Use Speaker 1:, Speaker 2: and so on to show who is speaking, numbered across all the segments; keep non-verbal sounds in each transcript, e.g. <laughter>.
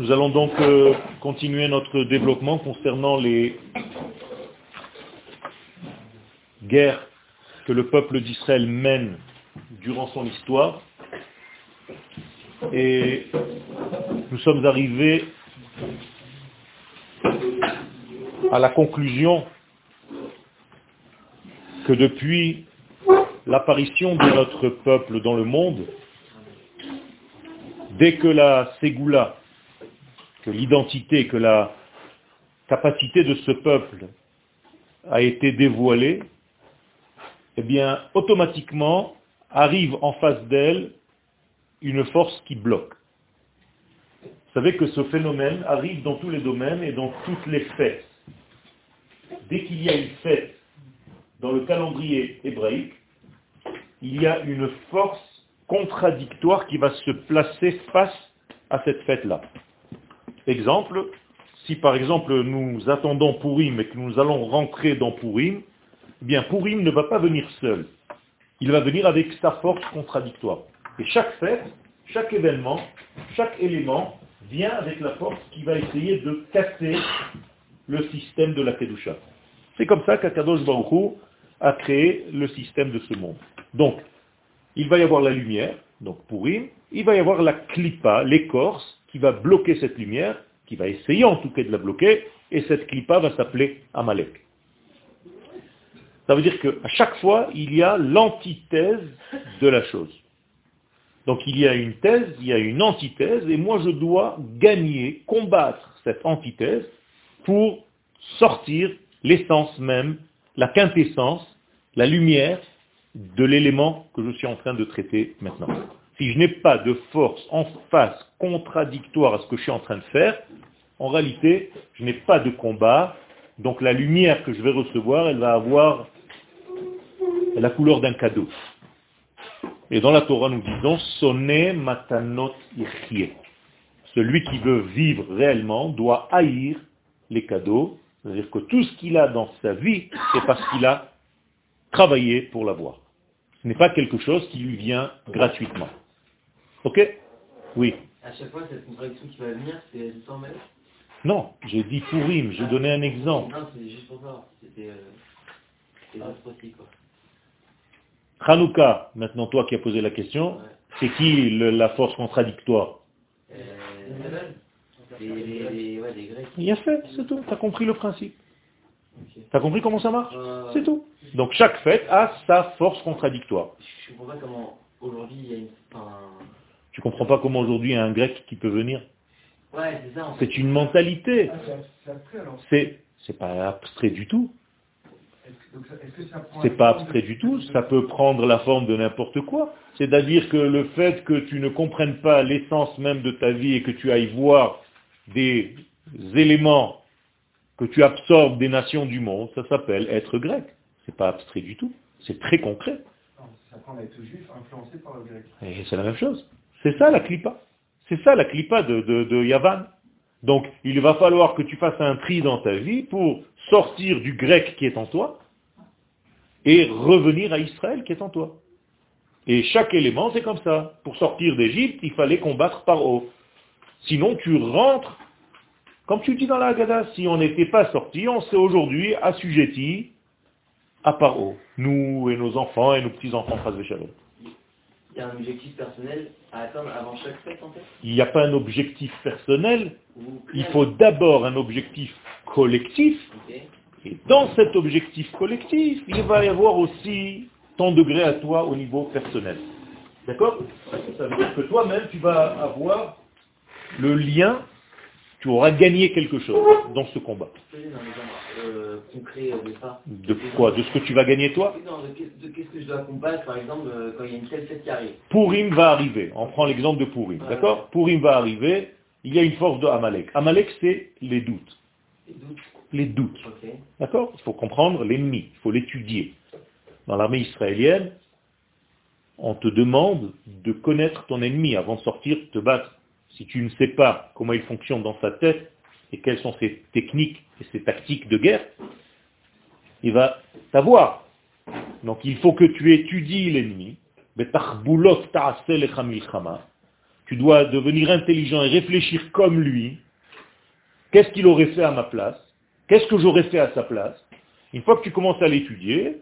Speaker 1: Nous allons donc euh, continuer notre développement concernant les guerres que le peuple d'Israël mène durant son histoire. Et nous sommes arrivés à la conclusion que depuis l'apparition de notre peuple dans le monde, dès que la Ségoula, que l'identité, que la capacité de ce peuple a été dévoilée, eh bien, automatiquement arrive en face d'elle une force qui bloque. Vous savez que ce phénomène arrive dans tous les domaines et dans toutes les fêtes. Dès qu'il y a une fête dans le calendrier hébraïque, il y a une force contradictoire qui va se placer face à cette fête-là. Exemple, si par exemple nous attendons Pourim et que nous allons rentrer dans Pourim, eh bien Pourim ne va pas venir seul. Il va venir avec sa force contradictoire. Et chaque fête, chaque événement, chaque élément vient avec la force qui va essayer de casser le système de la Kedusha. C'est comme ça qu'Akadosh Baruch a créé le système de ce monde. Donc, il va y avoir la lumière, donc Pourim, il va y avoir la clipa, l'écorce, qui va bloquer cette lumière, qui va essayer en tout cas de la bloquer, et cette clipa va s'appeler Amalek. Ça veut dire qu'à chaque fois, il y a l'antithèse de la chose. Donc il y a une thèse, il y a une antithèse, et moi je dois gagner, combattre cette antithèse pour sortir l'essence même, la quintessence, la lumière de l'élément que je suis en train de traiter maintenant. Si je n'ai pas de force en face contradictoire à ce que je suis en train de faire, en réalité, je n'ai pas de combat, donc la lumière que je vais recevoir, elle va avoir la couleur d'un cadeau. Et dans la Torah, nous disons, sonne matanot irchie. Celui qui veut vivre réellement doit haïr les cadeaux, c'est-à-dire que tout ce qu'il a dans sa vie, c'est parce qu'il a travailler pour l'avoir. Ce n'est pas quelque chose qui lui vient gratuitement. Ok Oui.
Speaker 2: À chaque fois, cette contradiction qui va venir, c'est temps même
Speaker 1: Non, j'ai dit pourrim, j'ai donné un exemple.
Speaker 2: Non, c'est juste pour ça. C'était euh, aussi, quoi.
Speaker 1: Hanouka, maintenant toi qui as posé la question, c'est qui le, la force contradictoire?
Speaker 2: Euh, les, les, ouais, les Grecs.
Speaker 1: Il a fait, c'est tout. Tu as compris le principe. Tu as compris comment ça marche? C'est tout. Donc chaque fête a sa force contradictoire.
Speaker 2: Je comprends pas comment aujourd'hui il y a une...
Speaker 1: Tu comprends pas comment aujourd'hui il y a un grec qui peut venir
Speaker 2: Ouais, c'est ça.
Speaker 1: Une mentalité. Ah, c'est c'est pas abstrait du tout. C'est pas abstrait du tout, ça peut prendre la forme de n'importe quoi. C'est-à-dire que le fait que tu ne comprennes pas l'essence même de ta vie et que tu ailles voir des éléments que tu absorbes des nations du monde, ça s'appelle être grec. C'est pas abstrait du tout. C'est très concret. Et c'est la même chose. C'est ça la clipa. C'est ça la clipa de, de, Yavan. Donc, il va falloir que tu fasses un tri dans ta vie pour sortir du grec qui est en toi et revenir à Israël qui est en toi. Et chaque élément, c'est comme ça. Pour sortir d'Égypte, il fallait combattre par haut. Sinon, tu rentres comme tu dis dans la Haggadah, si on n'était pas sorti, on serait aujourd'hui assujetti à Paro, nous et nos enfants et nos petits-enfants,
Speaker 2: il y a un objectif personnel à atteindre avant chaque fête en fait?
Speaker 1: Il n'y a pas un objectif personnel, il faut d'abord un objectif collectif, et dans cet objectif collectif, il va y avoir aussi ton degré à toi au niveau personnel. D'accord? Ça veut dire que toi-même, tu vas avoir le lien tu auras gagné quelque chose dans ce combat.
Speaker 2: Euh,
Speaker 1: de quoi? De ce que tu vas gagner toi?
Speaker 2: De qu'est-ce que je dois combattre, par exemple, euh, quand il y a une telle fête qui arrive
Speaker 1: Pourim va arriver. On prend l'exemple de Pourim. D'accord? Pourim va arriver. Il y a une force de Amalek. Amalek, c'est les doutes. Les doutes. D'accord? Il faut comprendre l'ennemi. Il faut l'étudier. Dans l'armée israélienne, on te demande de connaître ton ennemi avant de sortir te battre si tu ne sais pas comment il fonctionne dans sa tête et quelles sont ses techniques et ses tactiques de guerre, il va t'avoir. Donc il faut que tu étudies l'ennemi, tu dois devenir intelligent et réfléchir comme lui, qu'est-ce qu'il aurait fait à ma place? Qu'est-ce que j'aurais fait à sa place? Une fois que tu commences à l'étudier,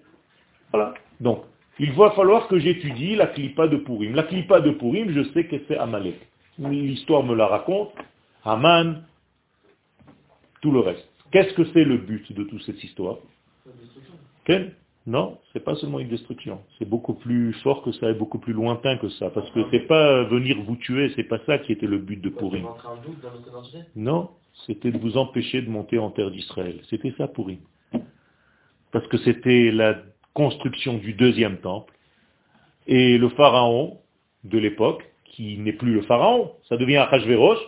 Speaker 1: voilà. Donc, il va falloir que j'étudie la clipa de Purim. La clipa de Purim, je sais que c'est Amalek. L'histoire me la raconte. Haman, tout le reste. Qu'est-ce que c'est le but de toute cette histoire? Quel Non, c'est pas seulement une destruction. C'est beaucoup plus fort que ça et beaucoup plus lointain que ça. Parce que c'est pas venir vous tuer, c'est pas ça qui était le but de Purim. Non, c'était de vous empêcher de monter en terre d'Israël. C'était ça Purim. Parce que c'était la construction du deuxième temple. Et le pharaon de l'époque, qui n'est plus le pharaon, ça devient Achashverosh,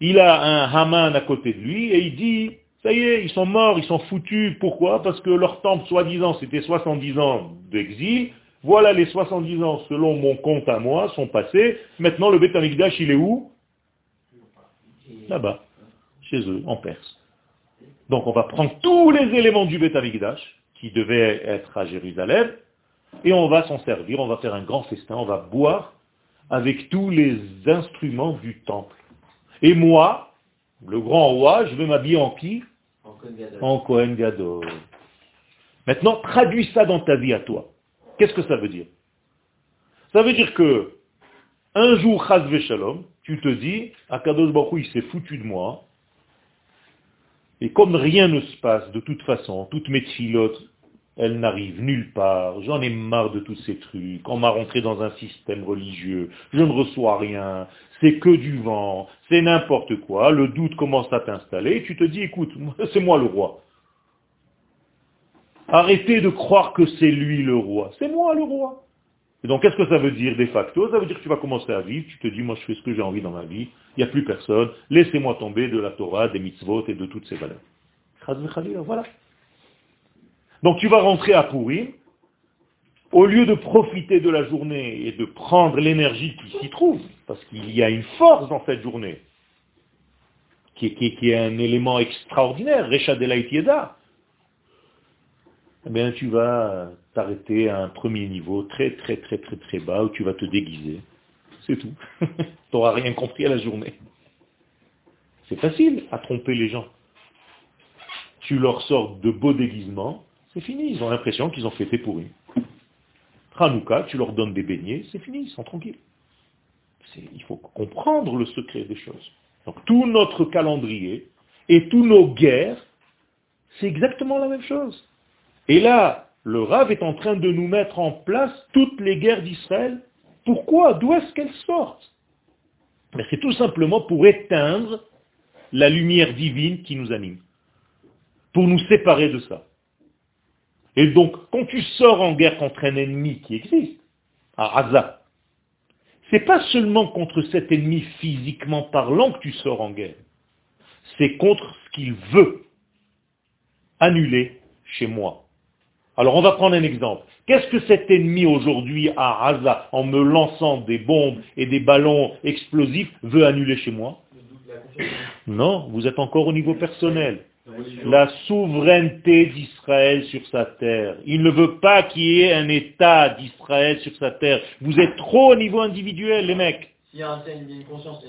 Speaker 1: il a un Haman à côté de lui et il dit, ça y est, ils sont morts, ils sont foutus. Pourquoi? Parce que leur temple, soi-disant, c'était 70 ans d'exil. Voilà les 70 ans, selon mon compte à moi, sont passés. Maintenant, le Beth il est où? Là-bas, chez eux, en Perse. Donc on va prendre tous les éléments du Beth qui devait être à Jérusalem, et on va s'en servir, on va faire un grand festin, on va boire avec tous les instruments du temple. Et moi, le grand roi, je vais m'habiller en qui? En Kohen Gadol. Maintenant, traduis ça dans ta vie à toi. Qu'est-ce que ça veut dire? Ça veut dire que un jour, Chazve Shalom, tu te dis, Akadosh Baruch il s'est foutu de moi, et comme rien ne se passe de toute façon, toutes mes tfilotes, elles n'arrivent nulle part, j'en ai marre de tous ces trucs, on m'a rentré dans un système religieux, je ne reçois rien, c'est que du vent, c'est n'importe quoi, le doute commence à t'installer, et tu te dis, écoute, <laughs> c'est moi le roi. Arrêtez de croire que c'est lui le roi, c'est moi le roi. Et donc qu'est-ce que ça veut dire de facto? Ça veut dire que tu vas commencer à vivre, tu te dis, moi je fais ce que j'ai envie dans ma vie, il n'y a plus personne, laissez-moi tomber de la Torah, des mitzvot et de toutes ces valeurs. Voilà. Donc tu vas rentrer à Purim, au lieu de profiter de la journée et de prendre l'énergie qui s'y trouve, parce qu'il y a une force dans cette journée, qui est, un élément extraordinaire, Recha de eh bien tu vas t'arrêter à un premier niveau très très très très très bas où tu vas te déguiser. C'est tout. <laughs> tu n'auras rien compris à la journée. C'est facile à tromper les gens. Tu leur sors de beaux déguisements, c'est fini. Ils ont l'impression qu'ils ont fêté pour eux. Hanouka, tu leur donnes des beignets, c'est fini, ils sont tranquilles. Il faut comprendre le secret des choses. Donc tout notre calendrier et tous nos guerres, c'est exactement la même chose. Et là, le Rav est en train de nous mettre en place toutes les guerres d'Israël. Pourquoi? D'où est-ce qu'elles sortent? Mais C'est tout simplement pour éteindre la lumière divine qui nous anime, pour nous séparer de ça. Et donc, quand tu sors en guerre contre un ennemi qui existe, à Gaza, c'est pas seulement contre cet ennemi physiquement parlant que tu sors en guerre, c'est contre ce qu'il veut annuler chez moi. Alors on va prendre un exemple. Qu'est-ce que cet ennemi aujourd'hui à Gaza, en me lançant des bombes et des ballons explosifs, veut annuler chez moi? Non, vous êtes encore au niveau personnel la souveraineté d'Israël sur sa terre. Il ne veut pas qu'il y ait un État d'Israël sur sa terre. Vous êtes trop au niveau individuel, les mecs.
Speaker 2: S'il y a une conscience,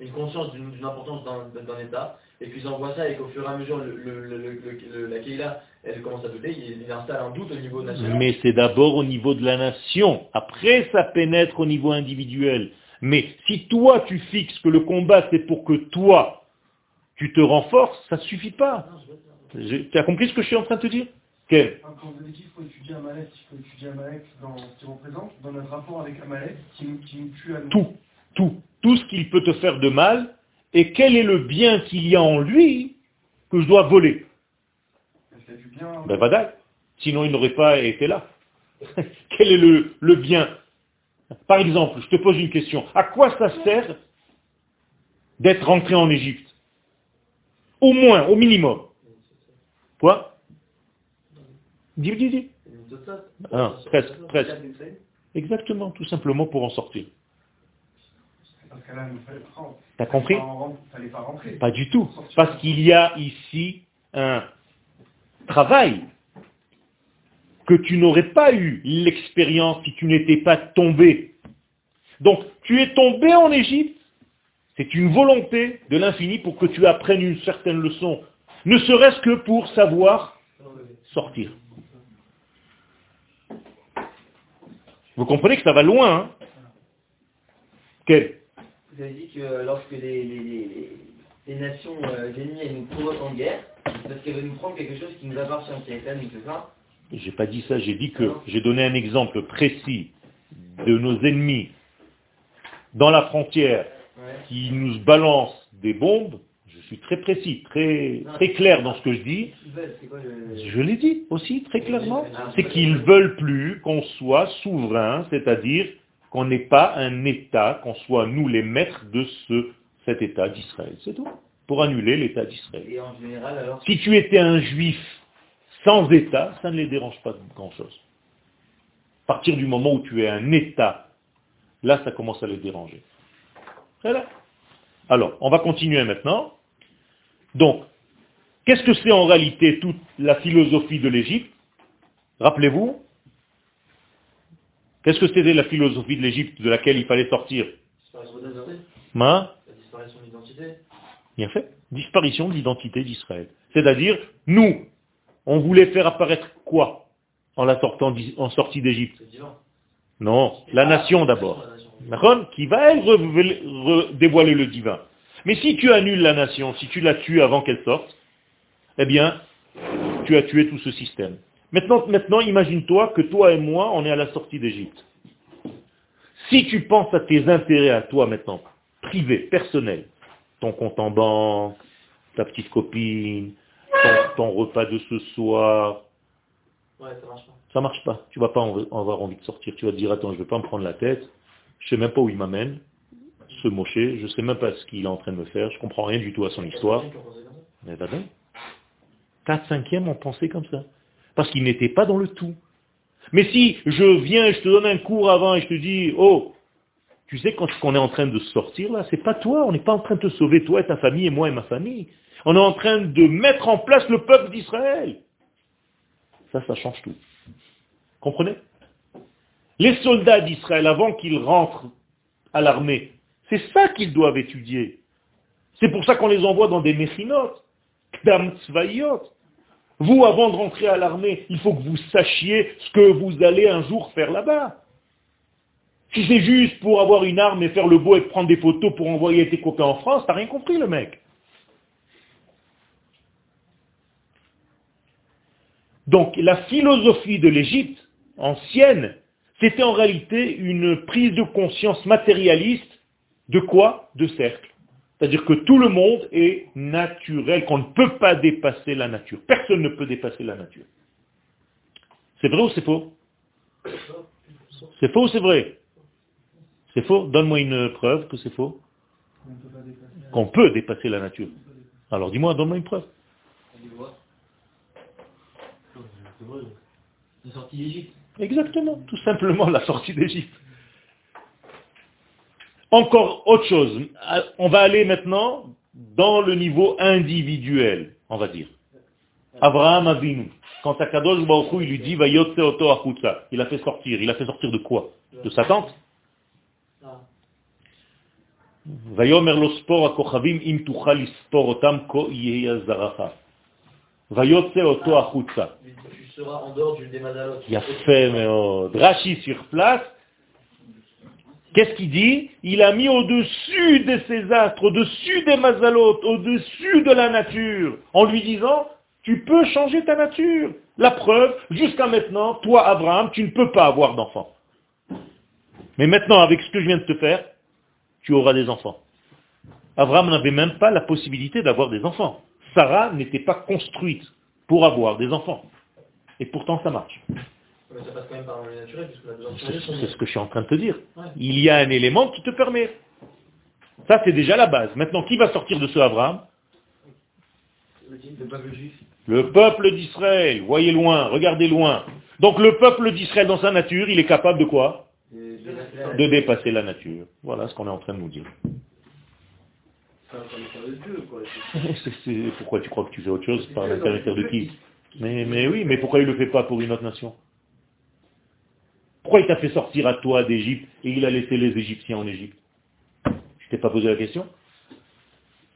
Speaker 2: une conscience d'une importance d'un État, et puis ils envoient ça, et qu'au fur et à mesure, la Keïla, elle commence à douter, il, installe un doute au niveau national.
Speaker 1: Mais c'est d'abord au niveau de la nation. Après, ça pénètre au niveau individuel. Mais si toi, tu fixes que le combat, c'est pour que toi, tu te renforces, ça ne suffit pas. Tu as compris ce que je suis en train de te dire?
Speaker 3: Quel? Quand vous avez dit qu'il faut étudier Amalek, il faut étudier Amalek dans ce qu'il représente, dans notre rapport avec Amalek, qui nous, tue à nous.
Speaker 1: Tout, tout, tout ce qu'il peut te faire de mal, et quel est le bien qu'il y a en lui que je dois voler?
Speaker 3: Du bien.
Speaker 1: Ben sinon il n'aurait pas été là. <laughs> quel est le, le bien? Par exemple, je te pose une question. À quoi ça sert d'être rentré en Égypte? Au moins, au minimum. Quoi? Dis, dis, dis. Ah, presque, presque. Exactement, tout simplement pour en sortir. T'as compris? Pas du tout. Parce qu'il y a ici un travail que tu n'aurais pas eu l'expérience si tu n'étais pas tombé. Donc, tu es tombé en Égypte, c'est une volonté de l'infini pour que tu apprennes une certaine leçon, ne serait-ce que pour savoir sortir. Vous comprenez que ça va loin. Hein? Quel?
Speaker 4: Vous avez dit que lorsque les, nations euh, ennemies nous provoquent en guerre, c'est parce qu'elles veulent nous prendre quelque chose qui nous appartient, qui est à nous, c'est ça?
Speaker 1: J'ai pas dit ça, j'ai dit que j'ai donné un exemple précis de nos ennemis dans la frontière qui nous balancent des bombes, je suis très précis, très, très clair dans ce que je dis. Je l'ai dit aussi très clairement. C'est qu'ils veulent plus qu'on soit souverain, c'est-à-dire qu'on n'ait pas un État, qu'on soit nous les maîtres de ce, cet État d'Israël. C'est tout. Pour annuler l'État d'Israël. Si tu étais un juif sans État, ça ne les dérange pas grand-chose. À partir du moment où tu es un État, là ça commence à les déranger. Alors, on va continuer maintenant. Donc, qu'est-ce que c'est en réalité toute la philosophie de l'Égypte? Rappelez-vous, qu'est-ce que c'était la philosophie de l'Égypte de laquelle il fallait sortir?
Speaker 2: La disparition de l'identité.
Speaker 1: Bien fait. Disparition de l'identité d'Israël. C'est-à-dire, nous, on voulait faire apparaître quoi en la sortant en sortie d'Égypte? Non, la nation d'abord. Qui va, elle, dévoiler le divin. Mais si tu annules la nation, si tu la tues avant qu'elle sorte, eh bien, tu as tué tout ce système. Maintenant, maintenant imagine-toi que toi et moi, on est à la sortie d'Égypte. Si tu penses à tes intérêts à toi maintenant, privés, personnels, ton compte en banque, ta petite copine, ton, repas de ce soir,
Speaker 2: ouais, ça marche pas.
Speaker 1: Ça marche pas. Tu vas pas avoir envie de sortir. Tu vas te dire, attends, je ne vais pas me prendre la tête. Je sais même pas où il m'amène ce Moshe, je sais même pas ce qu'il est en train de me faire, je comprends rien du tout à son histoire. Mais va 4 cinquièmes ont pensé comme ça. Parce qu'il n'était pas dans le tout. Mais si je viens, je te donne un cours avant et je te dis, oh, tu sais quand on est en train de sortir là, c'est pas toi, on n'est pas en train de te sauver, toi et ta famille et moi et ma famille. On est en train de mettre en place le peuple d'Israël. Ça, ça change tout. Comprenez? Les soldats d'Israël, avant qu'ils rentrent à l'armée, c'est ça qu'ils doivent étudier. C'est pour ça qu'on les envoie dans des méchinotes, kdam Vous, avant de rentrer à l'armée, il faut que vous sachiez ce que vous allez un jour faire là-bas. Si c'est juste pour avoir une arme et faire le beau et prendre des photos pour envoyer tes copains en France, t'as rien compris le mec. Donc la philosophie de l'Égypte ancienne, c'était en réalité une prise de conscience matérialiste de quoi? De cercle. C'est-à-dire que tout le monde est naturel, qu'on ne peut pas dépasser la nature. Personne ne peut dépasser la nature. C'est vrai ou c'est faux? C'est faux ou c'est vrai? C'est faux? Donne-moi une preuve que c'est faux. Qu'on peut dépasser la nature. Alors dis-moi, donne-moi une preuve.
Speaker 4: La sortie d'Égypte.
Speaker 1: Exactement, tout simplement la sortie d'Égypte. Encore autre chose. On va aller maintenant dans le niveau individuel, on va dire. Abraham Avinu. Quand Akadosh Baruch il lui dit, va oto Il a fait sortir. Il a fait sortir de quoi? De sa tente? Im tuchal spor otam ko. Vayotse.
Speaker 2: Tu seras en dehors du démadalot.
Speaker 1: Il a fait, mais Rashi sur place, Qu'est-ce qu'il dit? Il a mis au-dessus de ses astres, au-dessus des mazalotes, au-dessus de la nature, en lui disant, tu peux changer ta nature. La preuve, jusqu'à maintenant, toi, Abraham, tu ne peux pas avoir d'enfants. Mais maintenant, avec ce que je viens de te faire, tu auras des enfants. Abraham n'avait même pas la possibilité d'avoir des enfants. Sarah n'était pas construite pour avoir des enfants. Et pourtant, ça marche. C'est ce que je suis en train de te dire. Il y a un élément qui te permet. Ça, c'est déjà la base. Maintenant, qui va sortir de ce Abraham Le peuple d'Israël. Voyez loin, regardez loin. Donc le peuple d'Israël, dans sa nature, il est capable de quoi De dépasser la nature. Voilà ce qu'on est en train de nous dire. <laughs> Pourquoi tu crois que tu fais autre chose par l'intermédiaire de qui mais, mais oui, mais pourquoi il ne le fait pas pour une autre nation? Pourquoi il t'a fait sortir à toi d'Égypte et il a laissé les Égyptiens en Égypte? Je t'ai pas posé la question?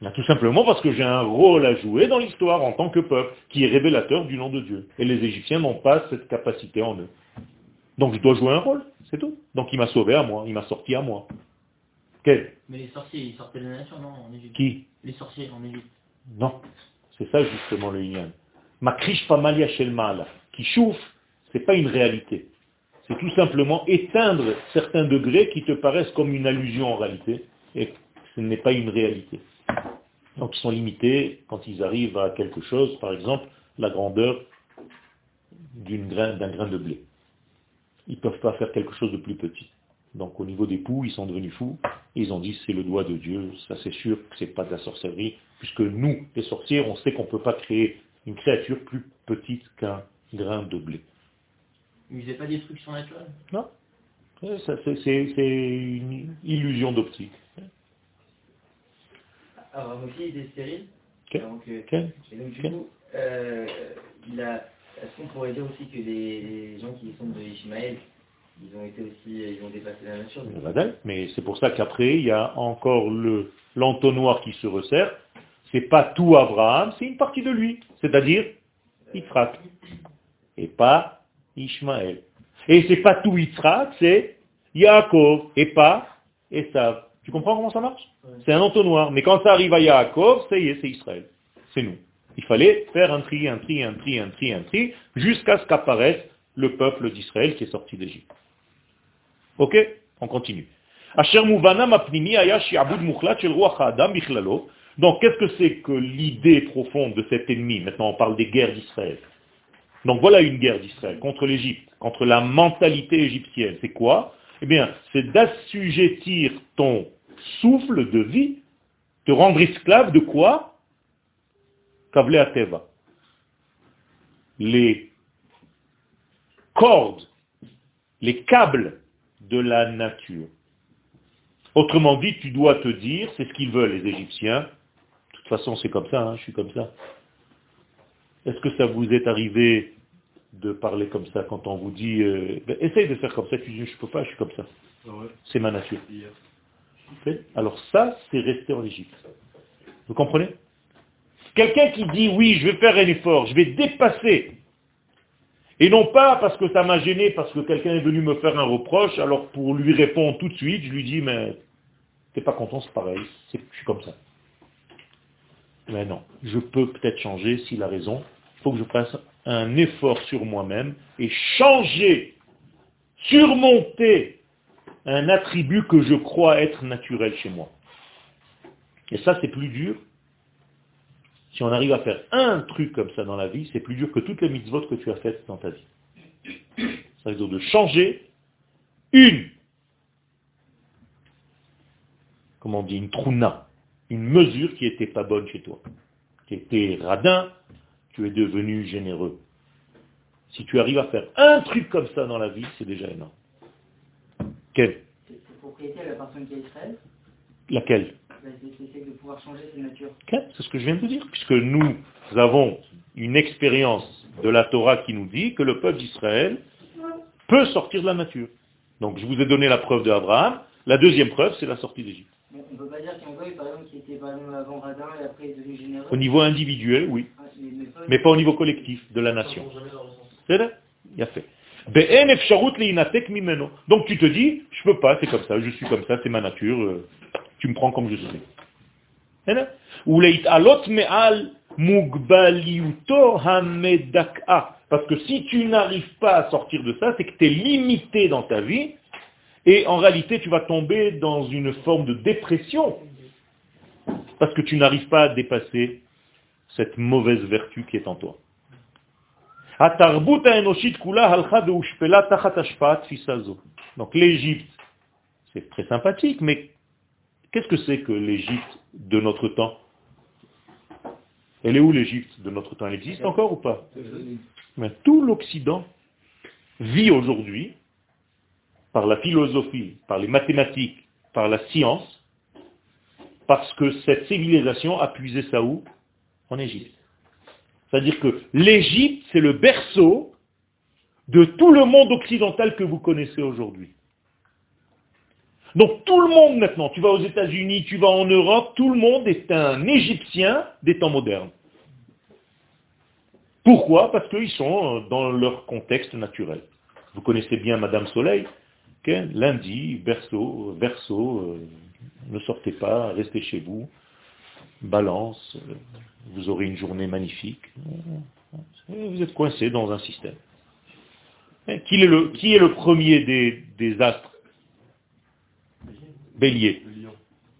Speaker 1: Ben, Tout simplement parce que j'ai un rôle à jouer dans l'histoire en tant que peuple, qui est révélateur du nom de Dieu. Et les Égyptiens n'ont pas cette capacité en eux. Donc je dois jouer un rôle, c'est tout. Donc il m'a sauvé à moi, il m'a sorti à moi. Quel?
Speaker 4: Mais les sorciers, ils sortaient de la nature, non, en Égypte
Speaker 1: Qui?
Speaker 4: Les sorciers en Égypte.
Speaker 1: Non. C'est ça justement le Inyan. Makrish Pamalia Shelmal, qui chouffe, c'est pas une réalité. C'est tout simplement éteindre certains degrés qui te paraissent comme une allusion en réalité, et ce n'est pas une réalité. Donc ils sont limités quand ils arrivent à quelque chose, par exemple la grandeur d'un grain de blé. Ils ne peuvent pas faire quelque chose de plus petit. Donc au niveau des poux, ils sont devenus fous. ils ont dit c'est le doigt de Dieu. Ça c'est sûr que ce n'est pas de la sorcellerie. Puisque nous, les sorciers, on sait qu'on ne peut pas créer une créature plus petite qu'un grain de blé.
Speaker 4: Ils faisaient pas destruction naturelle?
Speaker 1: Non. C'est une illusion d'optique.
Speaker 4: Alors aussi il est stérile.
Speaker 1: Donc,
Speaker 4: et donc du coup, euh, est-ce qu'on pourrait dire aussi que les, gens qui sont de Ishmaël, ils ont été aussi, ils ont dépassé la nature
Speaker 1: Mais c'est pour ça qu'après, il y a encore le l'entonnoir qui se resserre. C'est pas tout Abraham, c'est une partie de lui. C'est-à-dire Yitzhak. Et pas Ishmaël. Et c'est pas tout Yitzhak, c'est Yaakov. Et pas Esav. Tu comprends comment ça marche? C'est un entonnoir. Mais quand ça arrive à Yaakov, c'est c'est Israël. C'est nous. Il fallait faire un tri, un tri, un tri, un tri, un tri, jusqu'à ce qu'apparaisse le peuple d'Israël qui est sorti d'Égypte. Ok? On continue. Donc, qu'est-ce que c'est que l'idée profonde de cet ennemi? Maintenant, on parle des guerres d'Israël. Donc, voilà une guerre d'Israël contre l'Égypte, contre la mentalité égyptienne. C'est quoi? Eh bien, c'est d'assujettir ton souffle de vie, te rendre esclave de quoi? Teva. Les cordes, les câbles de la nature. Autrement dit, tu dois te dire, c'est ce qu'ils veulent les Égyptiens, de toute façon c'est comme ça, hein, je suis comme ça. Est-ce que ça vous est arrivé de parler comme ça quand on vous dit, euh, ben, essaye de faire comme ça, tu dis, je peux pas, je suis comme ça. Ah c'est ma nature. Alors ça, c'est rester en Égypte. Vous comprenez? Quelqu'un qui dit oui, je vais faire un effort, je vais dépasser. Et non pas parce que ça m'a gêné, parce que quelqu'un est venu me faire un reproche, alors pour lui répondre tout de suite, je lui dis, mais t'es pas content, c'est pareil, je suis comme ça. Mais non, je peux peut-être changer s'il a raison. Il faut que je fasse un effort sur moi-même et changer, surmonter un attribut que je crois être naturel chez moi. Et ça, c'est plus dur si on arrive à faire un truc comme ça dans la vie, c'est plus dur que toutes les mitzvot que tu as faites dans ta vie. Ça veut dire de changer une, comment on dit, une trouna, une mesure qui n'était pas bonne chez toi. Qui était radin, tu es devenu généreux. Si tu arrives à faire un truc comme ça dans la vie, c'est déjà énorme. Quelle
Speaker 4: C'est propriété à la personne qui est Israël?
Speaker 1: Laquelle
Speaker 4: de pouvoir changer nature.
Speaker 1: C'est ce que je viens de vous dire, puisque nous avons une expérience de la Torah qui nous dit que le peuple d'Israël peut sortir de la nature. Donc je vous ai donné la preuve d'Abraham. La deuxième preuve, c'est la sortie d'Égypte.
Speaker 4: On ne peut pas dire qu'il y a par exemple, qui était par exemple avant Radin et après est devenu généreux.
Speaker 1: Au niveau individuel, oui. Ah, mais, pas... au niveau collectif de la nation. C'est là Il a fait. Donc tu te dis, je peux pas, c'est comme ça, je suis comme ça, c'est ma nature. Tu me prends comme je suis. Parce que si tu n'arrives pas à sortir de ça, c'est que tu es limité dans ta vie, et en réalité tu vas tomber dans une forme de dépression, parce que tu n'arrives pas à dépasser cette mauvaise vertu qui est en toi. Donc l'Égypte, c'est très sympathique, mais Qu'est-ce que c'est que l'Égypte de notre temps? Elle est où l'Égypte de notre temps? Elle existe encore ou pas? Mais Tout l'Occident vit aujourd'hui, par la philosophie, par les mathématiques, par la science, parce que cette civilisation a puisé ça où? En Égypte. C'est-à-dire que l'Égypte, c'est le berceau de tout le monde occidental que vous connaissez aujourd'hui. Donc tout le monde maintenant, tu vas aux États-Unis, tu vas en Europe, tout le monde est un Égyptien des temps modernes. Pourquoi? Parce qu'ils sont dans leur contexte naturel. Vous connaissez bien Madame Soleil, lundi, verso, verso, euh, ne sortez pas, restez chez vous, balance, euh, vous aurez une journée magnifique. Vous êtes coincé dans un système. Qui est le, qui est le premier des astres Bélier.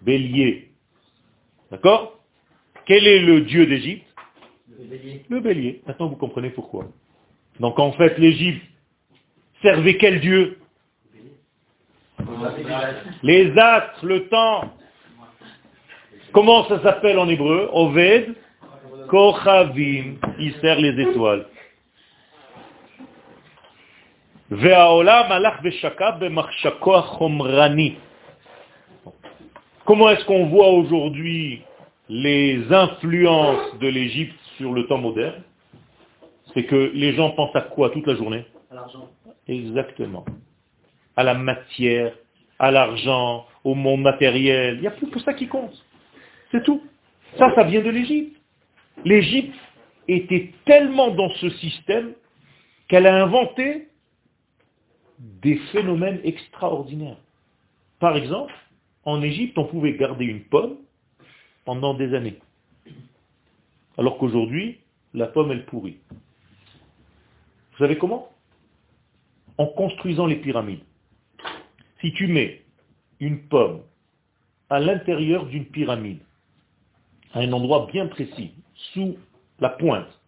Speaker 1: Bélier. D'accord? Quel est le dieu d'Égypte? Le bélier. Maintenant vous comprenez pourquoi. Donc en fait l'Égypte servait quel dieu? Les astres, le temps. Comment ça s'appelle en hébreu? Oved Kochavim. Il sert les étoiles. Comment est-ce qu'on voit aujourd'hui les influences de l'Égypte sur le temps moderne? C'est que les gens pensent à quoi toute la journée?
Speaker 2: À l'argent.
Speaker 1: Exactement. À la matière, à l'argent, au monde matériel. Il n'y a plus que ça qui compte. C'est tout. Ça, ça vient de l'Égypte. L'Égypte était tellement dans ce système qu'elle a inventé des phénomènes extraordinaires. Par exemple, en Égypte, on pouvait garder une pomme pendant des années. Alors qu'aujourd'hui, la pomme, elle pourrit. Vous savez comment? En construisant les pyramides. Si tu mets une pomme à l'intérieur d'une pyramide, à un endroit bien précis, sous la pointe,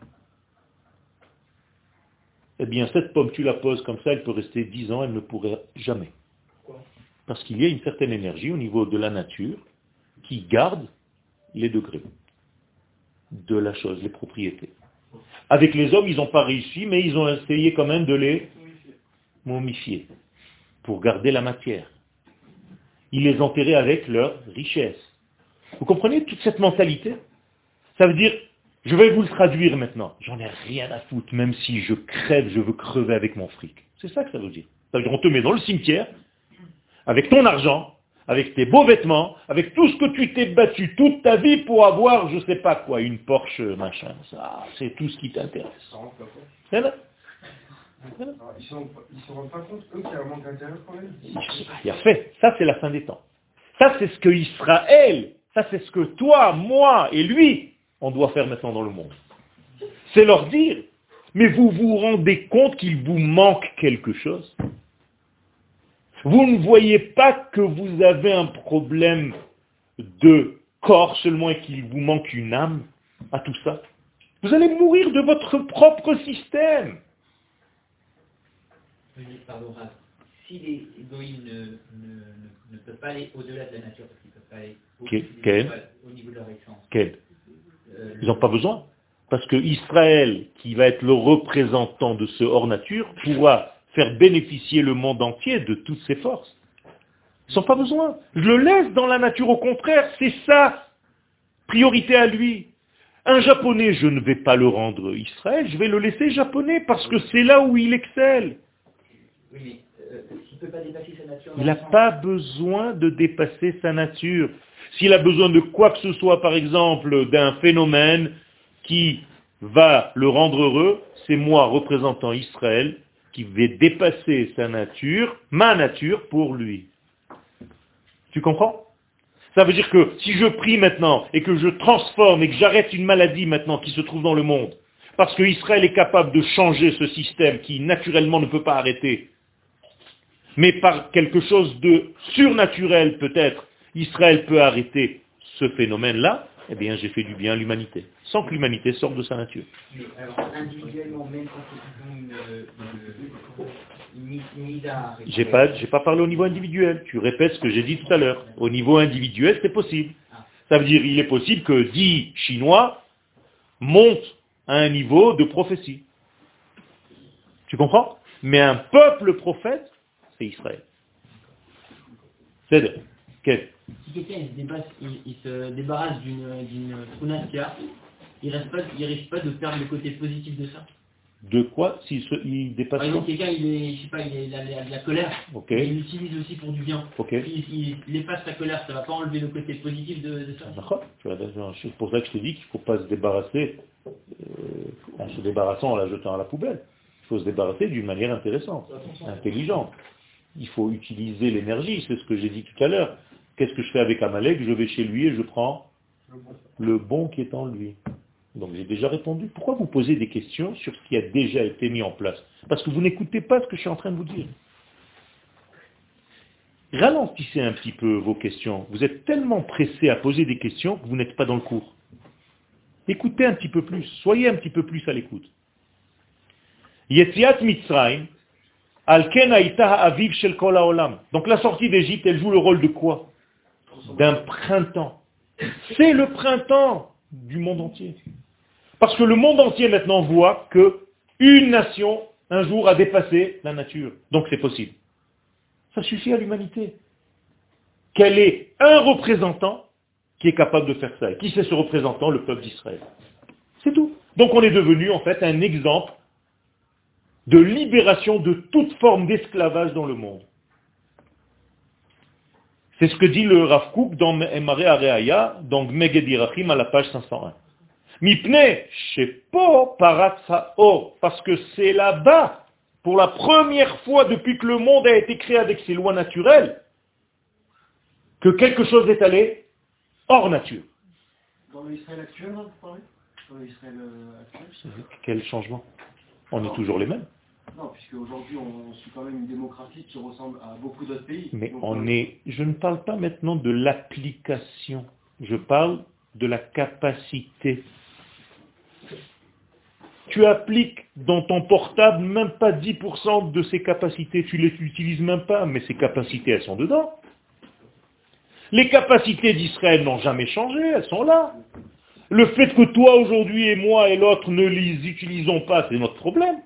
Speaker 1: eh bien cette pomme, tu la poses comme ça, elle peut rester dix ans, elle ne pourrait jamais. Parce qu'il y a une certaine énergie au niveau de la nature qui garde les degrés de la chose, les propriétés. Avec les hommes, ils n'ont pas réussi, mais ils ont essayé quand même de les momifier pour garder la matière. Ils les enterraient avec leur richesse. Vous comprenez toute cette mentalité? Ça veut dire, je vais vous le traduire maintenant. J'en ai rien à foutre, même si je crève, je veux crever avec mon fric. C'est ça que ça veut dire. Ça veut dire, on te met dans le cimetière, avec ton argent, avec tes beaux vêtements, avec tout ce que tu t'es battu toute ta vie pour avoir, je sais pas quoi, une Porsche, machin. Ça, c'est tout ce qui t'intéresse.
Speaker 3: Ils ne se rendent pas compte, eux, qu'il y a un manque d'intérêt quand même.
Speaker 1: Il a fait. Ça, c'est la fin des temps. Ça, c'est ce que Israël, ça, c'est ce que toi, moi et lui, on doit faire maintenant dans le monde. C'est leur dire, mais vous vous rendez compte qu'il vous manque quelque chose? Vous ne voyez pas que vous avez un problème de corps seulement et qu'il vous manque une âme à tout ça? Vous allez mourir de votre propre système.
Speaker 5: Pardon, si les égoïnes ne, ne, ne, peuvent pas aller au-delà de la nature, parce qu'ils ne peuvent pas aller au, au, niveau de leur essence.
Speaker 1: Quel? Euh, Ils n'ont pas besoin. Parce que Israël, qui va être le représentant de ce hors-nature, pourra faire bénéficier le monde entier de toutes ses forces. Ils n'ont pas besoin. Je le laisse dans la nature, au contraire, c'est ça. Priorité à lui. Un japonais, je ne vais pas le rendre Israël, je vais le laisser japonais parce que c'est là où il excelle. il n'a pas besoin de dépasser sa nature. S'il a besoin de quoi que ce soit, par exemple, d'un phénomène qui va le rendre heureux, c'est moi, représentant Israël, qui va dépasser sa nature, ma nature, pour lui. Tu comprends? Ça veut dire que si je prie maintenant et que je transforme et que j'arrête une maladie maintenant qui se trouve dans le monde, parce qu'Israël est capable de changer ce système qui naturellement ne peut pas arrêter, mais par quelque chose de surnaturel peut-être, Israël peut arrêter ce phénomène-là, eh bien j'ai fait du bien à l'humanité, sans que l'humanité sorte de sa nature. J'ai pas, j'ai pas parlé au niveau individuel. Tu répètes ce que j'ai dit tout à l'heure. Au niveau individuel, c'est possible. Ça veut dire, il est possible que dix Chinois montent à un niveau de prophétie. Tu comprends? Mais un peuple prophète, c'est Israël. C'est quel
Speaker 5: si quelqu'un il, se débarrasse d'une Trunastia, il ne risque pas de perdre le côté positif de ça
Speaker 1: De quoi S'il se- il dépasse
Speaker 5: Par exemple, quelqu'un, il est, je sais pas, il, est, il a, il a de la colère, il l'utilise aussi pour du bien.
Speaker 1: ok.
Speaker 5: Il, il, il efface sa colère, ça va pas enlever le côté positif de, de ça.
Speaker 1: D'accord. C'est pour ça que je te dis qu'il ne faut pas se débarrasser euh, en se débarrassant, en la jetant à la poubelle. Il faut se débarrasser d'une manière intéressante, intelligente. Il faut utiliser l'énergie, c'est ce que j'ai dit tout à l'heure. Qu'est-ce que je fais avec Amalek? Je vais chez lui et je prends le bon qui est en lui. Donc j'ai déjà répondu. Pourquoi vous posez des questions sur ce qui a déjà été mis en place? Parce que vous n'écoutez pas ce que je suis en train de vous dire. Ralentissez un petit peu vos questions. Vous êtes tellement pressé à poser des questions que vous n'êtes pas dans le cours. Écoutez un petit peu plus, soyez un petit peu plus à l'écoute. Yetziat Mitzrayim, al ken haïta aviv shel. Donc la sortie d'Égypte, elle joue le rôle de quoi? D'un printemps. C'est le printemps du monde entier. Parce que le monde entier maintenant voit que une nation, un jour, a dépassé la nature. Donc c'est possible. Ça suffit à l'humanité. Quel est un représentant qui est capable de faire ça Et qui c'est ce représentant? Le peuple d'Israël. C'est tout. Donc on est devenu en fait un exemple de libération de toute forme d'esclavage dans le monde. C'est ce que dit le Rav Kook dans Emare Areaya, dans Gmeged Irachim à la page 501. Mipne shepo parat Or, parce que c'est là-bas, pour la première fois depuis que le monde a été créé avec ses lois naturelles, que quelque chose est allé hors nature.
Speaker 3: Dans l'Israël actuel, vous parlez? Dans l'Israël euh, actuel
Speaker 1: Quel changement? On est toujours les mêmes.
Speaker 3: Non, puisque aujourd'hui on suit quand même une démocratie qui ressemble à beaucoup d'autres pays.
Speaker 1: Mais
Speaker 3: Donc,
Speaker 1: on
Speaker 3: euh,
Speaker 1: est, je ne parle pas maintenant de l'application, je parle de la capacité. Tu appliques dans ton portable même pas 10% de ses capacités, tu les utilises même pas, mais ces capacités, elles sont dedans. Les capacités d'Israël n'ont jamais changé, elles sont là. Le fait que toi aujourd'hui et moi et l'autre ne les utilisons pas, c'est notre problème.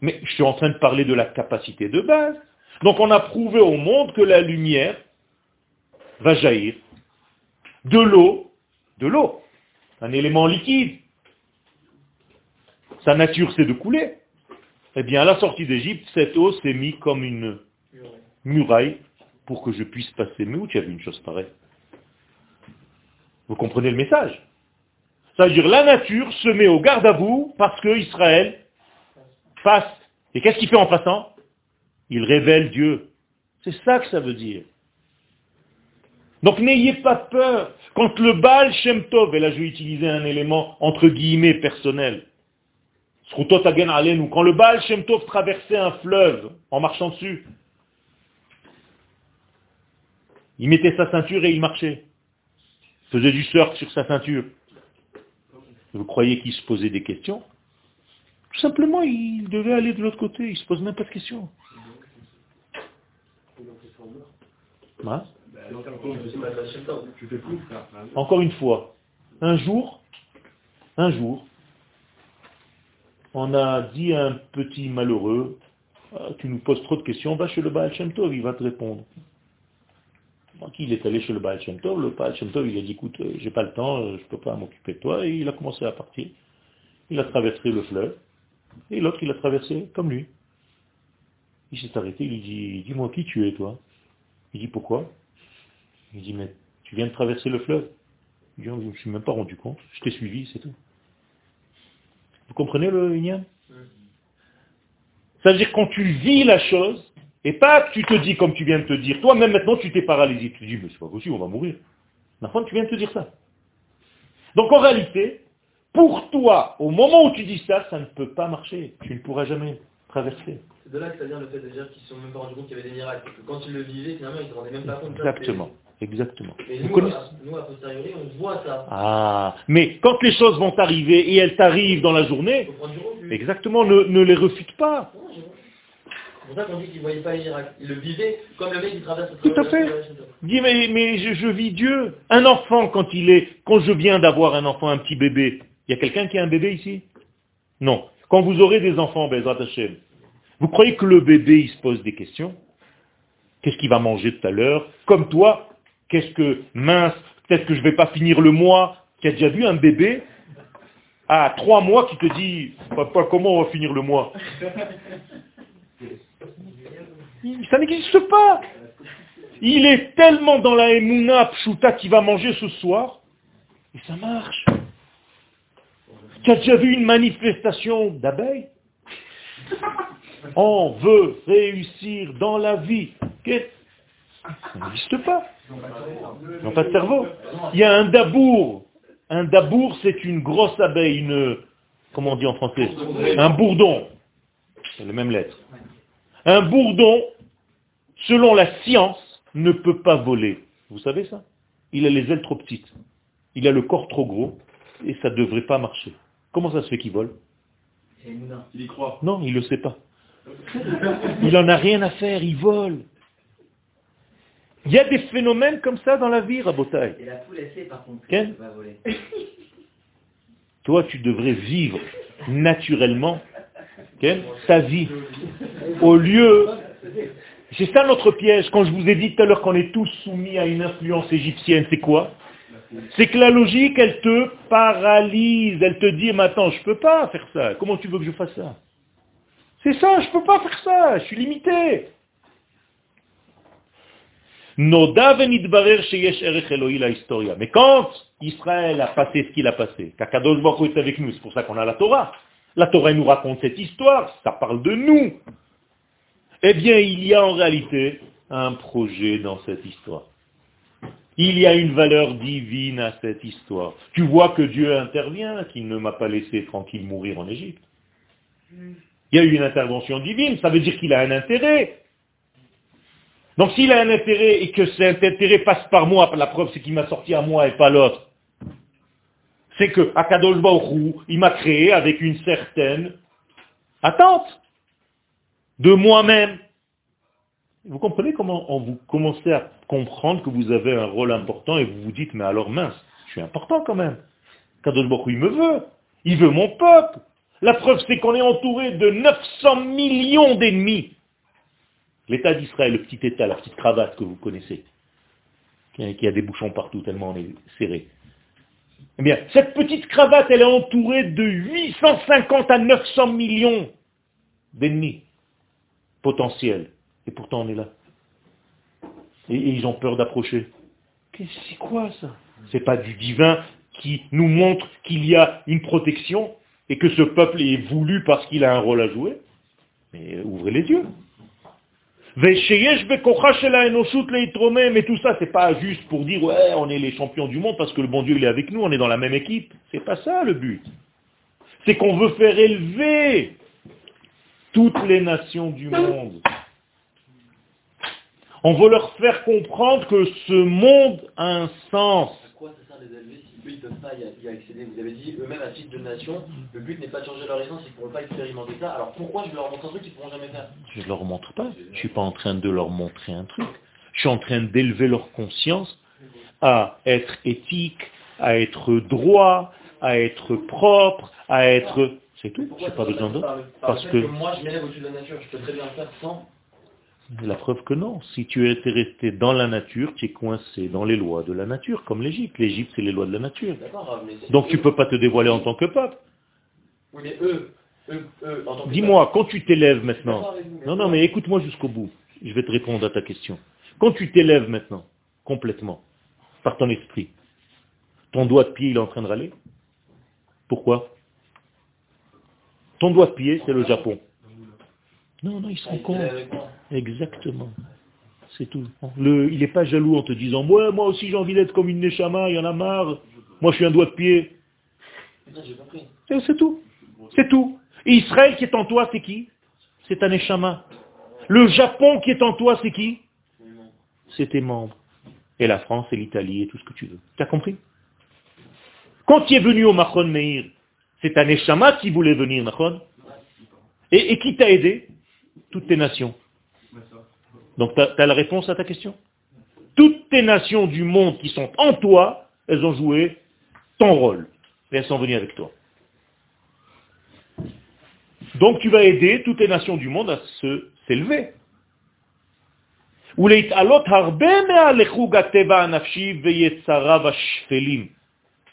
Speaker 1: Mais je suis en train de parler de la capacité de base. Donc on a prouvé au monde que la lumière va jaillir de l'eau, de l'eau, un élément liquide. Sa nature c'est de couler. Eh bien à la sortie d'Égypte, cette eau s'est mise comme une muraille pour que je puisse passer. Mais où tu as vu une chose pareille? Vous comprenez le message? Ça veut dire la nature se met au garde à vous parce que Israël passe. Et qu'est-ce qu'il fait en passant? Il révèle Dieu. C'est ça que ça veut dire. Donc n'ayez pas peur. Quand le Baal Shem Tov, et là je vais utiliser un élément entre guillemets personnel, quand le Baal Shem Tov traversait un fleuve en marchant dessus, il mettait sa ceinture et il marchait. Il faisait du surf sur sa ceinture. Vous croyez qu'il se posait des questions? Tout simplement, il devait aller de l'autre côté, il ne se pose même pas de questions. Hein Encore une fois, un jour, un jour, on a dit à un petit malheureux, Ah, tu nous poses trop de questions, va chez le Baal Shem Tov, il va te répondre. Donc il est allé chez le Baal Shem Tov, le Baal Shem Tov il a dit, écoute, euh, j'ai pas le temps, euh, je peux pas m'occuper de toi, et il a commencé à partir. Il a traversé le fleuve, et l'autre il a traversé comme lui. Il s'est arrêté, il lui dit, dis-moi qui tu es toi? Il dit, pourquoi? Il dit, mais tu viens de traverser le fleuve Il dit, je ne me suis même pas rendu compte, je t'ai suivi, c'est tout. Vous comprenez le Ignan Ça veut dire quand tu vis la chose, et pas que tu te dis comme tu viens de te dire, toi-même maintenant tu t'es paralysé, tu te dis, mais c'est pas possible, on va mourir. Maintenant tu viens de te dire ça. Donc en réalité, pour toi, au moment où tu dis ça, ça ne peut pas marcher. Tu ne pourras jamais traverser.
Speaker 2: C'est de là que ça vient le fait de dire qu'ils se sont même pas rendus compte qu'il y avait des miracles. Parce que quand ils le vivaient, finalement, ils ne se rendaient même pas compte.
Speaker 1: Exactement. Exactement.
Speaker 2: Nous,
Speaker 1: connaissez
Speaker 2: à, nous, à posteriori, on voit ça.
Speaker 1: Ah, mais quand les choses vont arriver et elles t'arrivent dans la journée, exactement, ne, ne les refute pas.
Speaker 2: C'est pour ça qu'on dit qu'ils ne voyaient pas les miracles. Ils le vivaient comme le mec qui traverse le
Speaker 1: Tout à fait. Dis, mais, mais je, je vis Dieu. Un enfant, quand il est, quand je viens d'avoir un enfant, un petit bébé, il y a quelqu'un qui a un bébé ici? Non. Quand vous aurez des enfants, Bezrat Hashem, vous croyez que le bébé, il se pose des questions? Qu'est-ce qu'il va manger tout à l'heure? Comme toi, qu'est-ce que, mince, peut-être que je ne vais pas finir le mois. Tu as déjà vu un bébé à trois mois qui te dit, papa, comment on va finir le mois? Ça n'existe pas. Il est tellement dans la Emouna Pshuta qui va manger ce soir, et ça marche. Tu as déjà vu une manifestation d'abeilles On veut réussir dans la vie. Ça n'existe pas. Ils n'ont pas de cerveau. Il y a un dabour. Un dabour, c'est une grosse abeille, une, comment on dit en français? Un bourdon. C'est la même lettre. Un bourdon, selon la science, ne peut pas voler. Vous savez ça? Il a les ailes trop petites. Il a le corps trop gros et ça ne devrait pas marcher. Comment ça se fait qu'il vole?
Speaker 3: Il y croit.
Speaker 1: Non, il ne le sait pas. Il n'en a rien à faire, il vole. Il y a des phénomènes comme ça dans la vie, Rabotaï.
Speaker 4: Et la poule, elle sait par contre
Speaker 1: Ken
Speaker 4: va voler. <laughs>
Speaker 1: Toi, tu devrais vivre naturellement Ken, ta vie. Au lieu... C'est ça notre piège. Quand je vous ai dit tout à l'heure qu'on est tous soumis à une influence égyptienne, c'est quoi? C'est que la logique, elle te paralyse. Elle te dit, maintenant, je peux pas faire ça. Comment tu veux que je fasse ça? C'est ça, je peux pas faire ça. Je suis limité. Mais quand Israël a passé ce qu'il a passé, Baruch est avec nous, c'est pour ça qu'on a la Torah. La Torah nous raconte cette histoire, ça parle de nous. Eh bien, il y a en réalité un projet dans cette histoire. Il y a une valeur divine à cette histoire. Tu vois que Dieu intervient, qu'il ne m'a pas laissé tranquille mourir en Égypte. Il y a eu une intervention divine, ça veut dire qu'il a un intérêt. Donc s'il a un intérêt et que cet intérêt passe par moi, la preuve c'est qu'il m'a sorti à moi et pas l'autre, c'est que Akadosh il m'a créé avec une certaine attente de moi-même. Vous comprenez comment on vous commencez à comprendre que vous avez un rôle important et vous vous dites, mais alors mince, je suis important quand même. Kadosh Baruch il me veut. Il veut mon peuple. La preuve, c'est qu'on est entouré de 900 millions d'ennemis. L'État d'Israël, le petit État, la petite cravate que vous connaissez, qui a des bouchons partout tellement on est serré. Eh bien, cette petite cravate, elle est entourée de 850 à 900 millions d'ennemis potentiels. Et pourtant, on est là. Et, et ils ont peur d'approcher. C'est quoi ça? C'est pas du divin qui nous montre qu'il y a une protection et que ce peuple est voulu parce qu'il a un rôle à jouer. Mais ouvrez les yeux. Mais tout ça, c'est pas juste pour dire, ouais, on est les champions du monde parce que le bon Dieu il est avec nous, on est dans la même équipe. C'est pas ça le but. C'est qu'on veut faire élever toutes les nations du monde. On veut leur faire comprendre que ce monde a un sens.
Speaker 2: Pourquoi ça sert les élever si eux ils peuvent pas y, accéder? Vous avez dit eux-mêmes à titre de nation, le but n'est pas de changer leur essence, ils ne pourront pas expérimenter ça. Alors pourquoi je leur montre un truc qu'ils ne pourront jamais faire?
Speaker 1: Je ne leur montre pas. Je ne suis pas en train de leur montrer un truc. Je suis en train d'élever leur conscience à être éthique, à être droit, à être propre, à être... C'est tout. Je n'ai pas besoin d'autre.
Speaker 2: Parce que... Moi, je m'élève au-dessus de la nature. Je peux très bien le faire sans
Speaker 1: la preuve que non. Si tu étais resté dans la nature, tu es coincé dans les lois de la nature, comme l'Égypte. L'Égypte, c'est les lois de la nature. Donc tu ne peux pas te dévoiler en tant que peuple.
Speaker 2: Oui, mais eux, eux, eux
Speaker 1: Dis-moi, quand tu t'élèves maintenant, non, non, mais écoute-moi jusqu'au bout. Je vais te répondre à ta question. Quand tu t'élèves maintenant, complètement, par ton esprit, ton doigt de pied, il est en train de râler? Pourquoi? Ton doigt de pied, c'est le Japon. Non, non, il se rend compte. Exactement. C'est tout. Le, il n'est pas jaloux en te disant, moi, moi aussi j'ai envie d'être comme une Neshama, il y en a marre. Moi je suis un doigt de pied. C'est tout. C'est tout. Et Israël qui est en toi, c'est qui? C'est un Neshama. Le Japon qui est en toi, c'est qui? C'est tes membres. Et la France et l'Italie et tout ce que tu veux. Tu as compris? Quand tu es venu au Machon Meir, c'est un Neshama qui voulait venir, Machon et, et qui t'a aidé? Toutes tes nations. Donc tu as, la réponse à ta question? Toutes tes nations du monde qui sont en toi, elles ont joué ton rôle. Et elles sont venues avec toi. Donc tu vas aider toutes les nations du monde à se s'élever.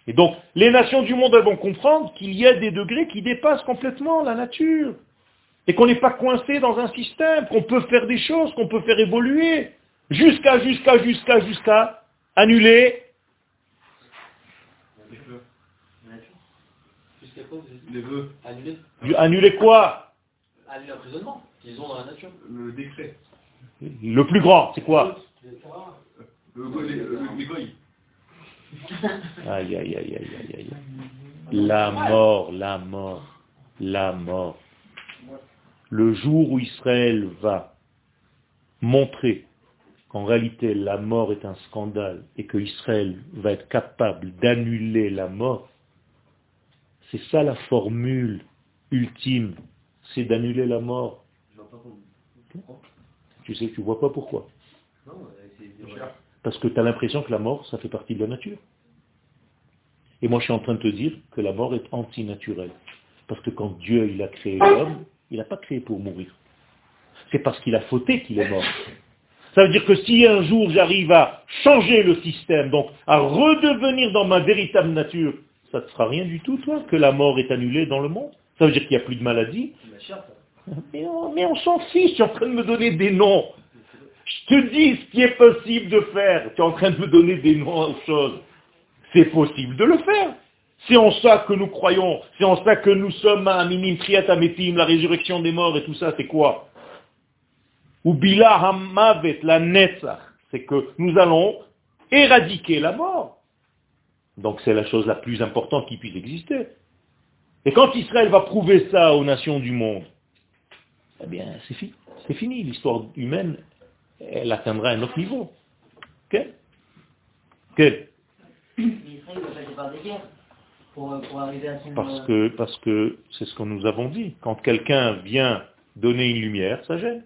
Speaker 1: Et donc, les nations du monde elles vont comprendre qu'il y a des degrés qui dépassent complètement la nature. Et qu'on n'est pas coincé dans un système, qu'on peut faire des choses, qu'on peut faire évoluer. Jusqu'à, jusqu'à, jusqu'à, jusqu'à annuler.
Speaker 2: Jusqu'à quoi Les vœux annulés
Speaker 1: Annuler quoi?
Speaker 2: Annuler l'emprisonnement qu'ils ont dans la nature.
Speaker 6: Le décret.
Speaker 1: Le plus grand, c'est quoi?
Speaker 6: Le goy. Les goy.
Speaker 1: Aïe, aïe, aïe, aïe, aïe, aïe. La mort, la mort, la mort. Le jour où Israël va montrer qu'en réalité la mort est un scandale et que Israël va être capable d'annuler la mort, c'est ça la formule ultime, c'est d'annuler la mort. Tu sais tu vois pas pourquoi. Parce que tu as l'impression que la mort, ça fait partie de la nature. Et moi, je suis en train de te dire que la mort est antinaturelle. Parce que quand Dieu il a créé l'homme, il n'a pas créé pour mourir. C'est parce qu'il a fauté qu'il est mort. Ça veut dire que si un jour j'arrive à changer le système, donc à redevenir dans ma véritable nature, ça ne sera rien du tout, toi, que la mort est annulée dans le monde. Ça veut dire qu'il n'y a plus de maladie. Mais on, mais on s'en fiche, tu es en train de me donner des noms. Je te dis ce qui est possible de faire. Tu es en train de me donner des noms aux choses. C'est possible de le faire. C'est en ça que nous croyons. C'est en ça que nous sommes à minim triatametim, la résurrection des morts et tout ça, c'est quoi? Ou bila hamavet, la netzach. C'est que nous allons éradiquer la mort. Donc c'est la chose la plus importante qui puisse exister. Et quand Israël va prouver ça aux nations du monde, eh bien c'est fini. L'histoire humaine, elle atteindra un autre niveau. Quel Parce que parce que c'est ce que nous avons dit. Quand quelqu'un vient donner une lumière, ça gêne.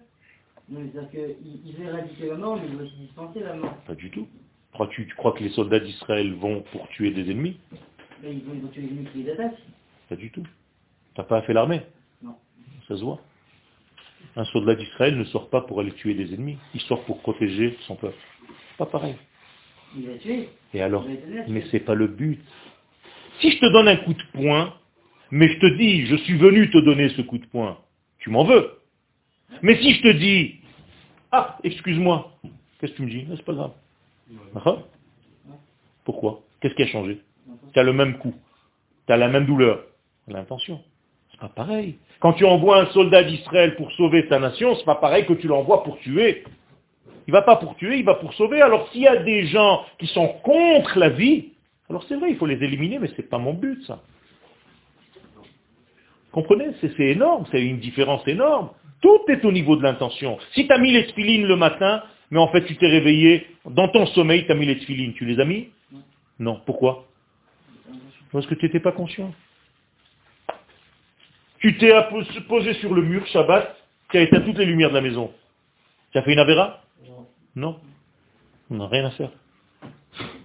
Speaker 4: Il veut éradiquer la mort, mais il veut aussi dispenser la mort.
Speaker 1: Pas du tout. Crois-tu tu crois que les soldats d'Israël vont pour tuer des ennemis?
Speaker 4: Mais ils vont, tuer les ennemis qui les attaquent.
Speaker 1: Pas du tout. T'as pas fait l'armée?
Speaker 4: Non.
Speaker 1: Ça se voit. Un soldat d'Israël ne sort pas pour aller tuer des ennemis. Il sort pour protéger son peuple. Pas pareil.
Speaker 4: Il va tuer.
Speaker 1: Et alors Mais c'est pas le but. Si je te donne un coup de poing, mais je te dis, je suis venu te donner ce coup de poing, tu m'en veux. Mais si je te dis, ah, excuse-moi, qu'est-ce que tu me dis? C'est pas grave. Pourquoi? Qu'est-ce qui a changé? Tu as le même coup, tu as la même douleur, l'intention. C'est pas pareil. Quand tu envoies un soldat d'Israël pour sauver ta nation, c'est pas pareil que tu l'envoies pour tuer. Il va pas pour tuer, il va pour sauver. Alors s'il y a des gens qui sont contre la vie, alors c'est vrai, il faut les éliminer, mais ce n'est pas mon but, ça. Comprenez C'est énorme, c'est une différence énorme. Tout est au niveau de l'intention. Si tu as mis les spilines le matin, mais en fait tu t'es réveillé, dans ton sommeil, tu as mis les spilines, tu les as mis? Non. Pourquoi? Parce que tu n'étais pas conscient. Tu t'es posé sur le mur, Shabbat, tu as éteint toutes les lumières de la maison. Tu as fait une avéra? Non. On n'a rien à faire.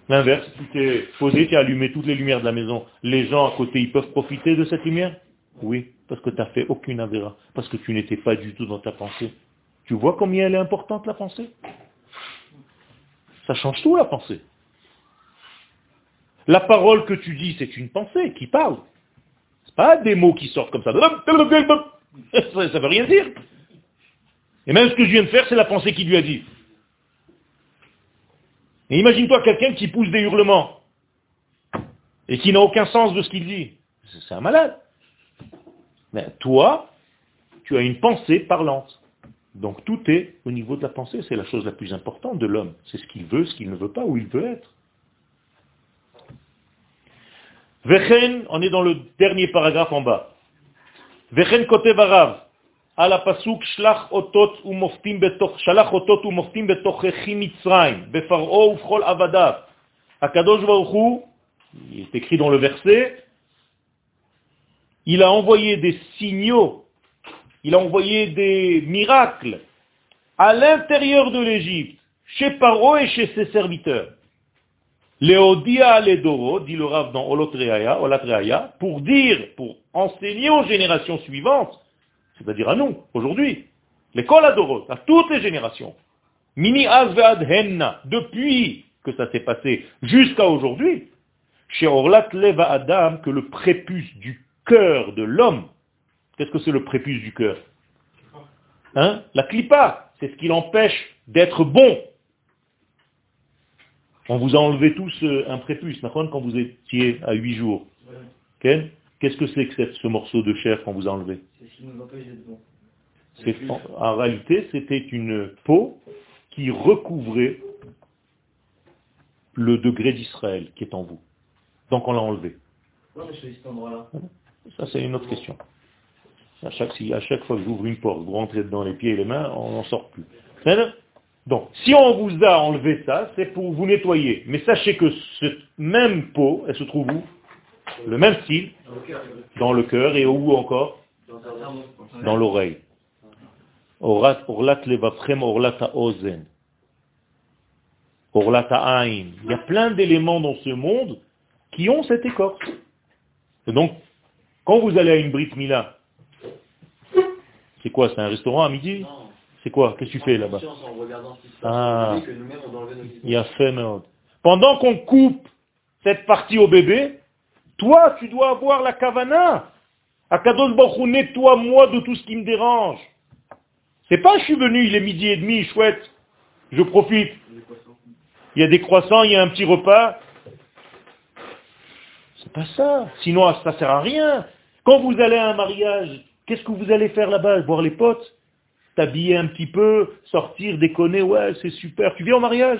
Speaker 1: L'inverse, tu t'es posé, tu as allumé toutes les lumières de la maison. Les gens à côté, ils peuvent profiter de cette lumière? Oui, parce que tu n'as fait aucune avéra, parce que tu n'étais pas du tout dans ta pensée. Tu vois combien elle est importante, la pensée? Ça change tout, la pensée. La parole que tu dis, c'est une pensée qui parle. Ce pas des mots qui sortent comme ça. Ça ne veut rien dire. Et même ce que je viens de faire, c'est la pensée qui lui a dit. Et imagine-toi quelqu'un qui pousse des hurlements et qui n'a aucun sens de ce qu'il dit. C'est un malade. Mais toi, tu as une pensée parlante. Donc tout est au niveau de la pensée. C'est la chose la plus importante de l'homme. C'est ce qu'il veut, ce qu'il ne veut pas, où il veut être. Vechen, on est dans le dernier paragraphe en bas. Vechen kote barav על הפסוק שלח אותות ומופתים בתוך, שלח אותות ומופתים בתוככי מצרים, בפרעה ובכל עבדיו. הקדוש ברוך הוא, il est écrit dans le verset, il a envoyé des signaux, il a envoyé des miracles à l'intérieur de l'Égypte, chez Paro et chez ses serviteurs. Léodia Ledoro, dit le Rav dans Olatreaya, pour dire, pour enseigner aux générations suivantes, c'est-à-dire à nous, aujourd'hui, l'école adoro, à toutes les générations. Mini Azvead Henna, depuis que ça s'est passé jusqu'à aujourd'hui, chez Orlat Leva Adam, que le prépuce du cœur de l'homme, qu'est-ce que c'est le prépuce du cœur? Hein? La clipa, c'est ce qui l'empêche d'être bon. On vous a enlevé tous euh, un prépuce, quand vous étiez à huit jours. Qu'est-ce que c'est que ce morceau de chair qu'on vous a enlevé
Speaker 4: C'est ce qui nous empêche d'être bon.
Speaker 1: En réalité, c'était une peau qui recouvrait le degré d'Israël qui est en vous. Donc on l'a enlevé. Ça, c'est une autre question. À chaque, à chaque fois que j'ouvre une porte, vous rentrez dans les pieds et les mains, on n'en sort plus. Donc, si on vous a enlevé ça, c'est pour vous nettoyer. Mais sachez que cette même peau, elle se trouve où? Le même style, dans le cœur et où encore Dans l'oreille. Orlat orlat ozen. Il y a plein d'éléments dans ce monde qui ont cette écorce. Et donc, quand vous allez à une Brit Mila, c'est quoi C'est un restaurant à midi? C'est quoi? Qu'est-ce que tu fais là-bas? Ah, il y a fait Pendant qu'on coupe cette partie au bébé, toi, tu dois avoir la kavana. Akados Baruch nettoie-moi de tout ce qui me dérange. C'est pas je suis venu, il est midi et demi, chouette, je profite. Il y a des croissants, il y a un petit repas. C'est pas ça. Sinon, ça sert à rien. Quand vous allez à un mariage, qu'est-ce que vous allez faire là-bas? Boire les potes? T'habiller un petit peu, sortir, déconner, ouais, c'est super. Tu viens au mariage?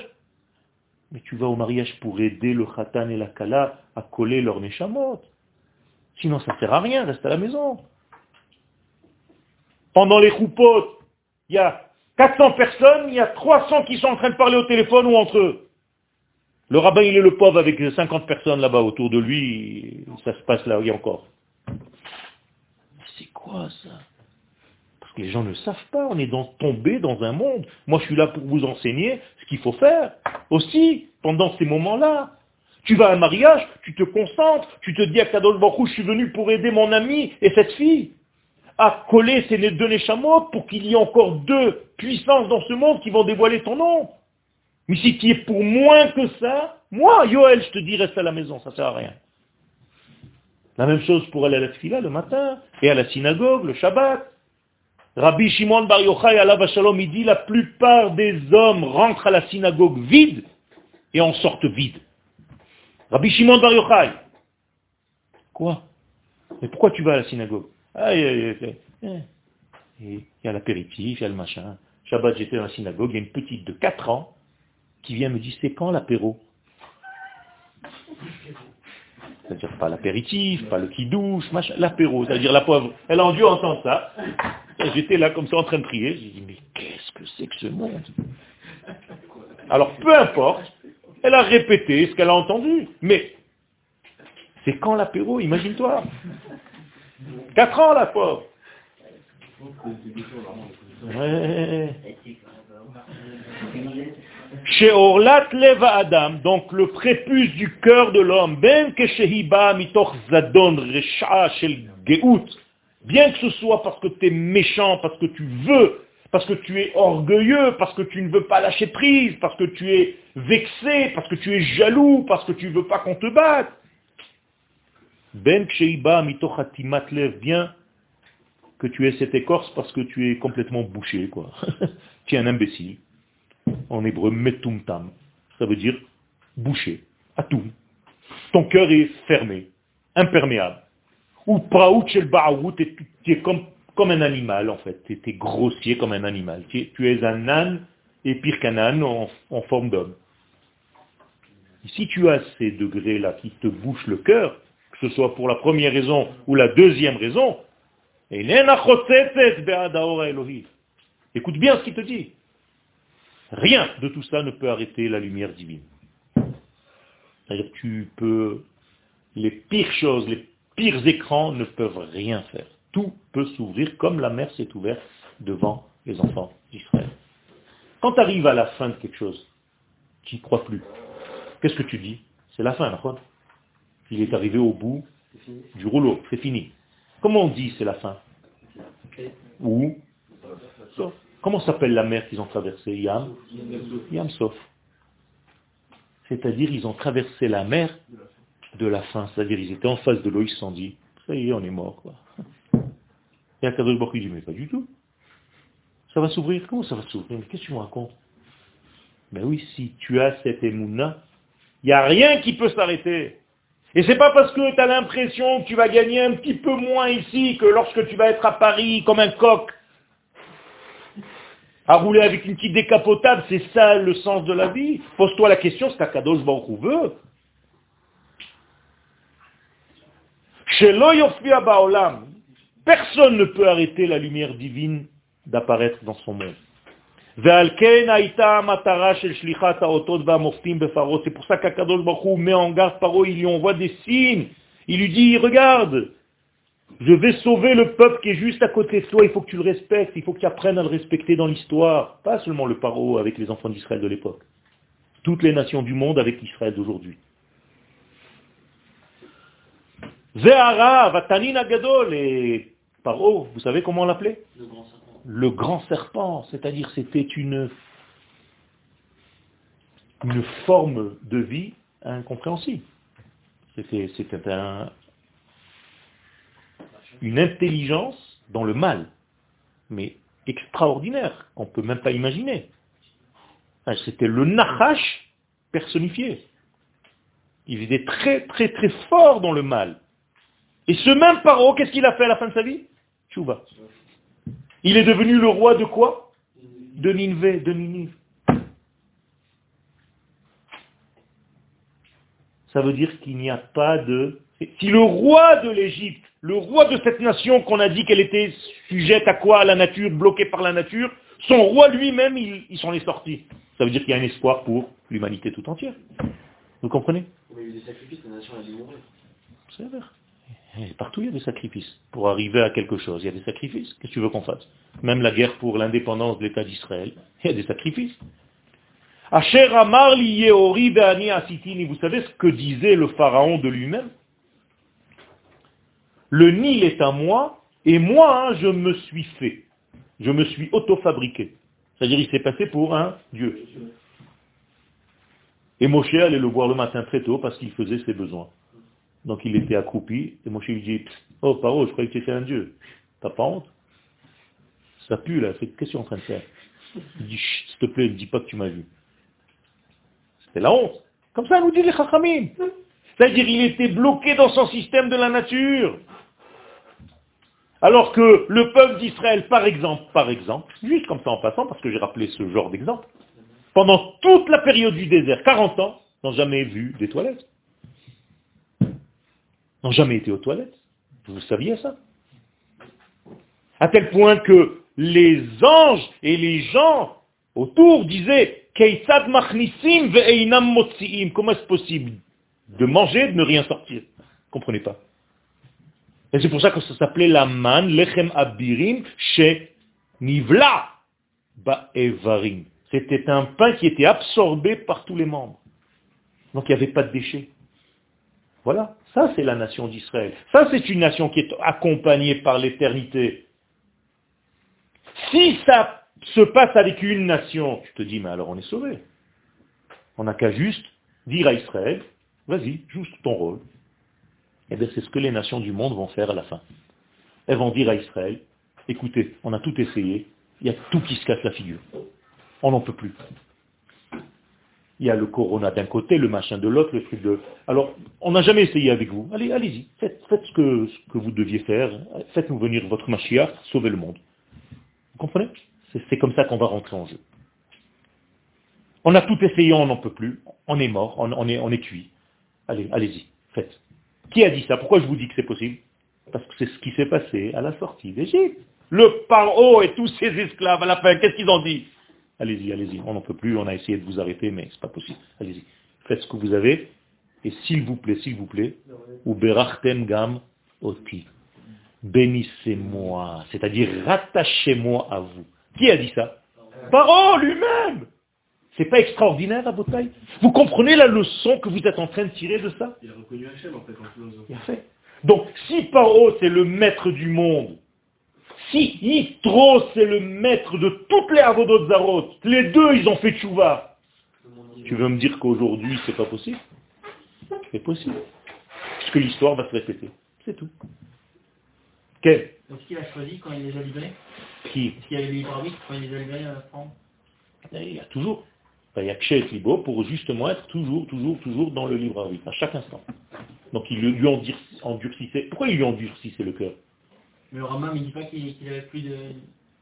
Speaker 1: Mais tu vas au mariage pour aider le khatan et la kala à coller leur neshamot. Sinon, ça sert à rien, reste à la maison. Pendant les roupotes, il y a 400 personnes, il y a 300 qui sont en train de parler au téléphone ou entre eux. Le rabbin, il est le pauvre avec 50 personnes là-bas autour de lui, ça se passe là, il y a encore. C'est quoi ça? Les gens ne savent pas, on est tombé dans un monde. Moi, je suis là pour vous enseigner ce qu'il faut faire. Aussi, pendant ces moments-là, tu vas à un mariage, tu te concentres, tu te dis à Kadosh Baruch je suis venu pour aider mon ami et cette fille à coller ces deux Neshamot pour qu'il y ait encore deux puissances dans ce monde qui vont dévoiler ton nom. Mais si tu es pour moins que ça, moi, Yoel, je te dis, reste à la maison, ça ne sert à rien. La même chose pour aller à la fila le matin, et à la synagogue, le Shabbat. Rabbi Shimon Bar Yochai, Allah Shalom, il dit, la plupart des hommes rentrent à la synagogue vide et en sortent vide. Rabbi Shimon Bar Yochai. Quoi? Mais pourquoi tu vas à la synagogue? Ah, il y a l'apéritif, il y a le machin. Shabbat, j'étais dans la synagogue, il y a une petite de 4 ans qui vient me dire, c'est quand l'apéro? C'est-à-dire pas l'apéritif, pas le qui douche, machin, l'apéro. C'est-à-dire la pauvre, elle a dû entendre ça. J'étais là comme ça en train de prier. J'ai dit, mais qu'est-ce que c'est que ce monde? Alors peu importe, elle a répété ce qu'elle a entendu. Mais c'est quand l'apéro, imagine-toi. Quatre ans, la pauvre. Chez Orlat Leva Adam, donc le prépuce du cœur de l'homme, ben que mitoch zadon shel geout, bien que ce soit parce que tu es méchant, parce que tu veux, parce que tu es orgueilleux, parce que tu ne veux pas lâcher prise, parce que tu es vexé, parce que tu es jaloux, parce que tu ne veux pas qu'on te batte, ben Ksheiba lev, bien que tu aies cette écorce parce que tu es complètement bouché, quoi. <laughs> tu es un imbécile. En hébreu, metumtam. Ça veut dire bouché, tout. Ton cœur est fermé, imperméable. Ou praout shel tu es comme, comme un animal, en fait. Tu es, grossier comme un animal. Tu es, un âne, et pire qu'un âne, en, en forme d'homme. Si tu as ces degrés-là qui te bouchent le cœur, que ce soit pour la première raison ou la deuxième raison, écoute bien ce qu'il te dit. Rien de tout ça ne peut arrêter la lumière divine. C'est-à-dire tu peux, les pires choses, les pires écrans ne peuvent rien faire. Tout peut s'ouvrir comme la mer s'est ouverte devant les enfants d'Israël. Quand tu arrives à la fin de quelque chose, tu n'y crois plus. Qu'est-ce que tu dis? C'est la fin, d'accord? Il est arrivé au bout du rouleau, c'est fini. Comment on dit c'est la fin? Ou Comment s'appelle la mer qu'ils ont traversée? Yam Yam Sof. C'est-à-dire ils ont traversé la mer de la fin. C'est-à-dire, ils étaient en face de l'eau, ils se sont dit, ça y est, on est mort. Quoi. Et Akadosh Baruch dit, mais pas du tout. Ça va s'ouvrir Comment ça va s'ouvrir? Qu'est-ce que tu me racontes? Mais oui, si tu as cette émouna, il n'y a rien qui peut s'arrêter. Et c'est pas parce que tu as l'impression que tu vas gagner un petit peu moins ici que lorsque tu vas être à Paris comme un coq, à rouler avec une petite décapotable, c'est ça le sens de la vie. Pose-toi la question, ce qu'Akadosh Baruch veut. Chez Baolam, personne ne peut arrêter la lumière divine d'apparaître dans son monde. C'est pour ça qu'Akadosh Baruch met en garde Paro, il lui envoie des signes. Il lui dit, regarde, je vais sauver le peuple qui est juste à côté de toi, il faut que tu le respectes, il faut que tu apprennes à le respecter dans l'histoire. Pas seulement le Paro avec les enfants d'Israël de l'époque. Toutes les nations du monde avec Israël d'aujourd'hui. Et Paro, vous savez comment on l'appelait? Le grand serpent. c'est-à-dire c'était une, une forme de vie incompréhensible. C'était un, une intelligence dans le mal, mais extraordinaire, qu'on ne peut même pas imaginer. C'était le Nahash personnifié. Il était très très très fort dans le mal. Et ce même Paro, qu'est-ce qu'il a fait à la fin de sa vie? Chouva. Il est devenu le roi de quoi? De Ninvé, de Ninive. Ça veut dire qu'il n'y a pas de... Si le roi de l'Égypte, le roi de cette nation qu'on a dit qu'elle était sujette à quoi? À la nature, bloquée par la nature, son roi lui-même, il, s'en est sorti. Ça veut dire qu'il y a un espoir pour l'humanité tout entière. Vous comprenez?
Speaker 2: Mais il y a eu des sacrifices, la nation a dû mourir.
Speaker 1: C'est vrai. Partout, il y a des sacrifices. Pour arriver à quelque chose, il y a des sacrifices. Que tu veux qu'on fasse? Même la guerre pour l'indépendance de l'État d'Israël, il y a des sacrifices. Amar Vous savez ce que disait le pharaon de lui-même? Le Nil est à moi, et moi, hein, je me suis fait. Je me suis auto-fabriqué. C'est-à-dire, il s'est passé pour un Dieu. Et Moshe allait le voir le matin très tôt parce qu'il faisait ses besoins. Donc il était accroupi, et Moshe lui dit, oh Paro, je croyais que tu étais un Dieu. T'as pas honte? Ça pue là, qu'est-ce que tu es en train de faire? Il dit, s'il te plaît, ne dis pas que tu m'as vu. C'est la honte. Comme ça nous dit les Chachamim. C'est-à-dire il était bloqué dans son système de la nature. Alors que le peuple d'Israël, par exemple, par exemple, juste comme ça en passant, parce que j'ai rappelé ce genre d'exemple, pendant toute la période du désert, 40 ans, n'ont jamais vu des toilettes. N'ont jamais été aux toilettes. Vous saviez ça À tel point que les anges et les gens autour disaient Comment est-ce possible de manger, de ne rien sortir? Comprenez pas. Et c'est pour ça que ça s'appelait la man, lechem abirim, chez nivla ba'evarim. C'était un pain qui était absorbé par tous les membres. Donc il n'y avait pas de déchets. Voilà, ça c'est la nation d'Israël. Ça c'est une nation qui est accompagnée par l'éternité. Si ça se passe avec une nation, je te dis, mais alors on est sauvé. On n'a qu'à juste dire à Israël, vas-y, juste ton rôle. Et eh bien c'est ce que les nations du monde vont faire à la fin. Elles vont dire à Israël, écoutez, on a tout essayé, il y a tout qui se casse la figure. On n'en peut plus. Il y a le corona d'un côté, le machin de l'autre, le truc de... Alors, on n'a jamais essayé avec vous. Allez, allez-y, faites, ce, que, ce, que, vous deviez faire. Faites-nous venir votre machia, sauvez le monde. Vous comprenez? C'est comme ça qu'on va rentrer en jeu. On a tout essayé, on n'en peut plus. On est mort, on, est, on est cuit. Allez, allez-y, faites. Qui a dit ça? Pourquoi je vous dis que c'est possible? Parce que c'est ce qui s'est passé à la sortie d'Égypte. Le paro et tous ses esclaves à la fin, qu'est-ce qu'ils ont dit? Allez-y, allez-y, on n'en peut plus, on a essayé de vous arrêter, mais c'est pas possible. Allez-y, faites ce que vous avez, et s'il vous plaît, s'il vous plaît, ou berachtem gam oti. Bénissez-moi, c'est-à-dire rattachez-moi à vous. Qui a dit ça? Paro lui-même C'est pas extraordinaire à taille? Vous comprenez la leçon que vous êtes en train de tirer de ça?
Speaker 6: Il a reconnu Hachem en fait en philosophe.
Speaker 1: Il a fait. Donc si Paro c'est le maître du monde, si Yitro c'est le maître de toutes les Avodot les deux ils ont fait tchouva, tu veux me dire qu'aujourd'hui c'est pas possible? C'est possible. que l'histoire va se répéter. C'est tout. Quel?
Speaker 7: Donc, qui a choisi quand il les a livrés?
Speaker 1: Qui?
Speaker 7: Est-ce qu'il y avait le libre arbitre quand il les a livrés à prendre
Speaker 1: Il y a toujours. Il y a Kshet Libo pour justement être toujours, toujours, toujours dans le libre arbitre, à chaque instant. Donc il lui endur- endurcissait. Pourquoi il lui endurcissait le cœur?
Speaker 7: Mais le Ramam, il dit pas qu'il qu'il avait plus de...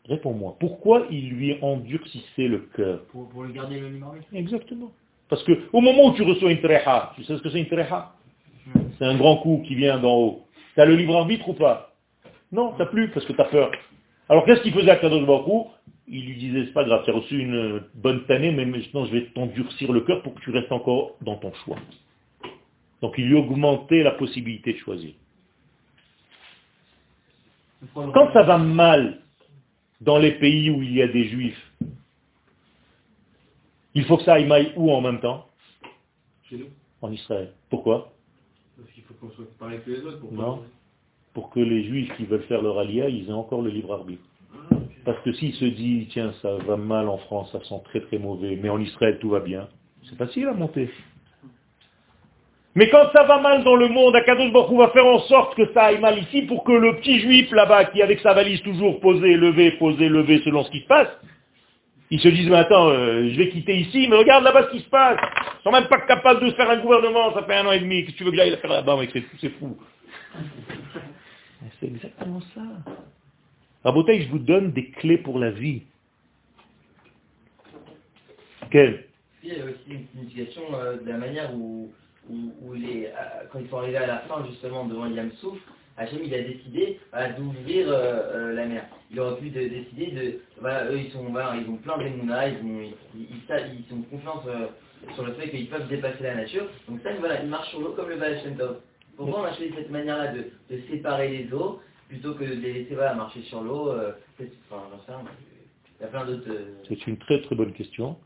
Speaker 1: Réponds-moi. Pourquoi il lui endurcissait le cœur
Speaker 7: Pour, pour lui garder le arbitre
Speaker 1: Exactement. Parce que au moment où tu reçois une treha, tu sais ce que c'est une treha C'est un grand coup qui vient d'en haut. Tu as le libre arbitre ou pas? Non, t'as plus parce que tu as peur. Alors qu'est-ce qu'il faisait à Kadosh Baruch Il lui disait, c'est pas grave, tu as reçu une bonne tannée, mais maintenant je vais t'endurcir le cœur pour que tu restes encore dans ton choix. Donc il lui augmentait la possibilité de choisir. Quand ça va mal dans les pays où il y a des juifs, il faut que ça aille mal où en même temps?
Speaker 6: Chez nous.
Speaker 1: En Israël. Pourquoi?
Speaker 6: Parce qu'il faut qu'on soit pareil que les autres pour
Speaker 1: Non. Pour que les juifs qui veulent faire leur alia, ils aient encore le libre arbitre.
Speaker 6: Ah,
Speaker 1: Parce que s'il se dit, tiens, ça va mal en France, ça sent très très mauvais, mais en Israël tout va bien, c'est facile à monter. Mais quand ça va mal dans le monde, Akadosh Baruch va faire en sorte que ça aille mal ici pour que le petit juif là-bas, qui avec sa valise toujours posée, levée, posée, levée selon ce qui se passe, il se dise, mais attends, euh, je vais quitter ici, mais regarde là-bas ce qui se passe. Ils sont même pas capables de se faire un gouvernement, ça fait un an et demi, qu'est-ce que tu veux que j'aille faire là-bas, mec, c'est c'est fou. C'est <laughs> exactement ça. Rabotaï, je vous donne des clés pour la vie. Quelles?
Speaker 4: Il y a aussi une signification euh, de la manière où, où, les, quand ils sont arrivés à la fin justement devant Yam Souf, Hachem il a décidé d'ouvrir euh, euh, la mer. Il aurait pu de- décider de, voilà, eux ils sont, ils ont plein d'émouna, ils, ont- ils, ils, sa- ils ont confiance euh, sur le fait qu'ils peuvent dépasser la nature. Donc ça, voilà, ils marchent sur l'eau comme le Baal. Pourquoi on a choisi cette manière-là de, séparer les eaux plutôt que de les laisser voilà, marcher sur l'eau enfin, Il y a plein d'autres.
Speaker 1: C'est une très très bonne question.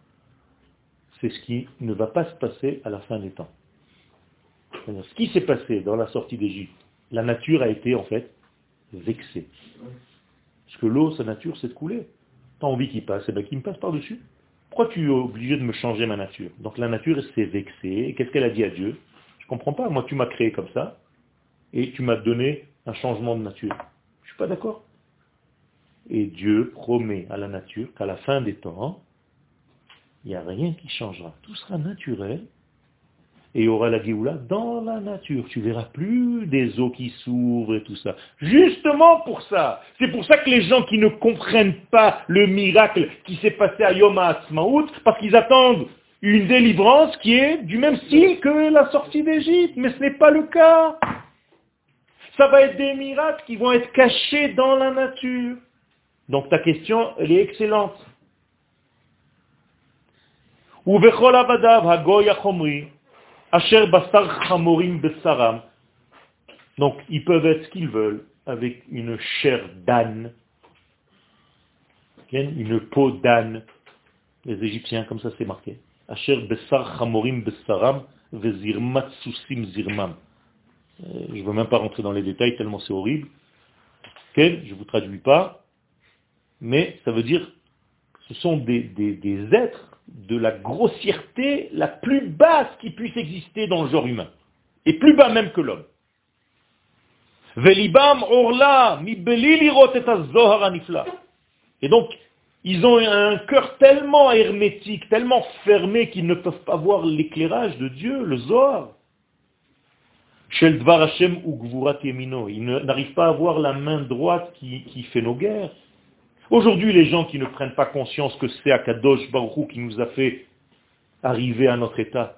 Speaker 1: C'est ce qui ne va pas se passer à la fin des temps. Ce qui s'est passé dans la sortie d'Égypte, la nature a été en fait vexée. Parce que l'eau, sa nature, c'est de couler. T'as envie qu'il passe, et bien qu'il me passe par-dessus. Pourquoi tu es obligé de me changer ma nature? Donc la nature s'est vexée. Et qu'est-ce qu'elle a dit à Dieu? Je comprends pas. Moi, tu m'as créé comme ça, et tu m'as donné un changement de nature. Je suis pas d'accord. Et Dieu promet à la nature qu'à la fin des temps, il n'y a rien qui changera. Tout sera naturel. Et il y aura la Géoula dans la nature. Tu verras plus des eaux qui s'ouvrent et tout ça. Justement pour ça. C'est pour ça que les gens qui ne comprennent pas le miracle qui s'est passé à Yom HaAtzmaut, parce qu'ils attendent une délivrance qui est du même style que la sortie d'Égypte. Mais ce n'est pas le cas. Ça va être des miracles qui vont être cachés dans la nature. Donc ta question, elle est excellente. Asher Bastar Chamorim Bessaram. Donc, ils peuvent être ce qu'ils veulent avec une chair d'âne, une peau d'âne. Les Égyptiens, comme ça c'est marqué. Asher Bessar Chamorim Bessaram Vezirmat Susim Zirmam. Euh, je ne veux même pas rentrer dans les détails tellement c'est horrible. Je ne vous traduis pas. Mais ça veut dire, ce sont des, des êtres de la grossièreté la plus basse qui puisse exister dans le genre humain. Et plus bas même que l'homme. Et donc, ils ont un cœur tellement hermétique, tellement fermé qu'ils ne peuvent pas voir l'éclairage de Dieu, le Zohar. Ils n'arrivent pas à voir la main droite qui, qui fait nos guerres. Aujourd'hui, les gens qui ne prennent pas conscience que c'est Akadosh Baruch Hu qui nous a fait arriver à notre état,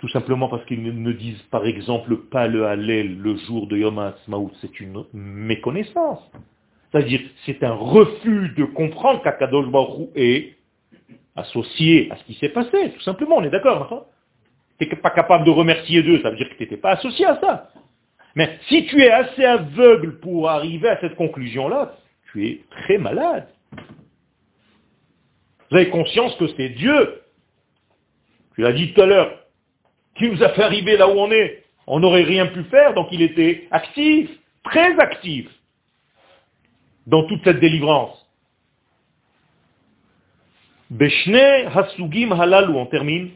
Speaker 1: tout simplement parce qu'ils ne- disent par exemple pas le Hallel le jour de Yom HaAtzmaut, c'est une méconnaissance. C'est-à-dire, c'est un refus de comprendre qu'Akadosh Baruch est associé à ce qui s'est passé, tout simplement, on est d'accord, Tu n'es pas capable de remercier Dieu, ça veut dire que tu n'étais pas associé à ça. Mais si tu es assez aveugle pour arriver à cette conclusion-là, tu es très malade. Vous avez conscience que c'est Dieu, tu l'as dit tout à l'heure, qui nous a fait arriver là où on est. On n'aurait rien pu faire, donc il était actif, très actif, dans toute cette délivrance. Beshne hasugim halalu, on termine.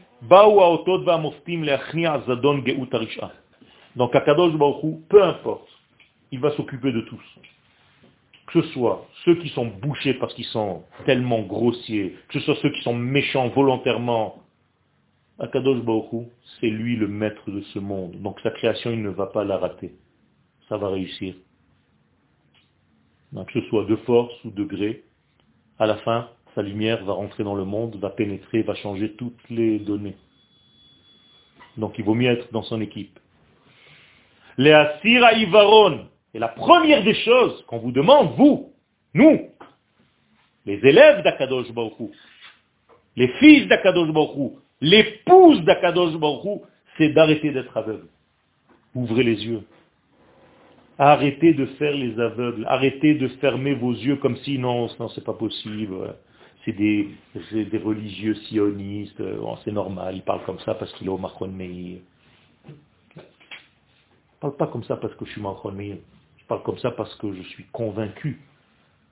Speaker 1: Donc Akadosh Baruch Hu, peu importe, il va s'occuper de tous. Que ce soit ceux qui sont bouchés parce qu'ils sont tellement grossiers, que ce soit ceux qui sont méchants volontairement, Akadosh Hu, c'est lui le maître de ce monde. Donc sa création, il ne va pas la rater. Ça va réussir. Donc, que ce soit de force ou de gré, à la fin, sa lumière va rentrer dans le monde, va pénétrer, va changer toutes les données. Donc il vaut mieux être dans son équipe. Les Asira Ivaron. Et la première des choses qu'on vous demande, vous, nous, les élèves d'Akadosh Baruch Hu, les fils d'Akadosh Baruch Hu, l'épouse d'Akadosh Baruch Hu, c'est d'arrêter d'être aveugle. Ouvrez les yeux. Arrêtez de faire les aveugles. Arrêtez de fermer vos yeux comme si non, non c'est pas possible. C'est des, religieux sionistes. Bon, c'est normal, ils parlent comme ça parce qu'il est au Macron Meir. Parle pas comme ça parce que je suis Macron Meir. Comme ça parce que je suis convaincu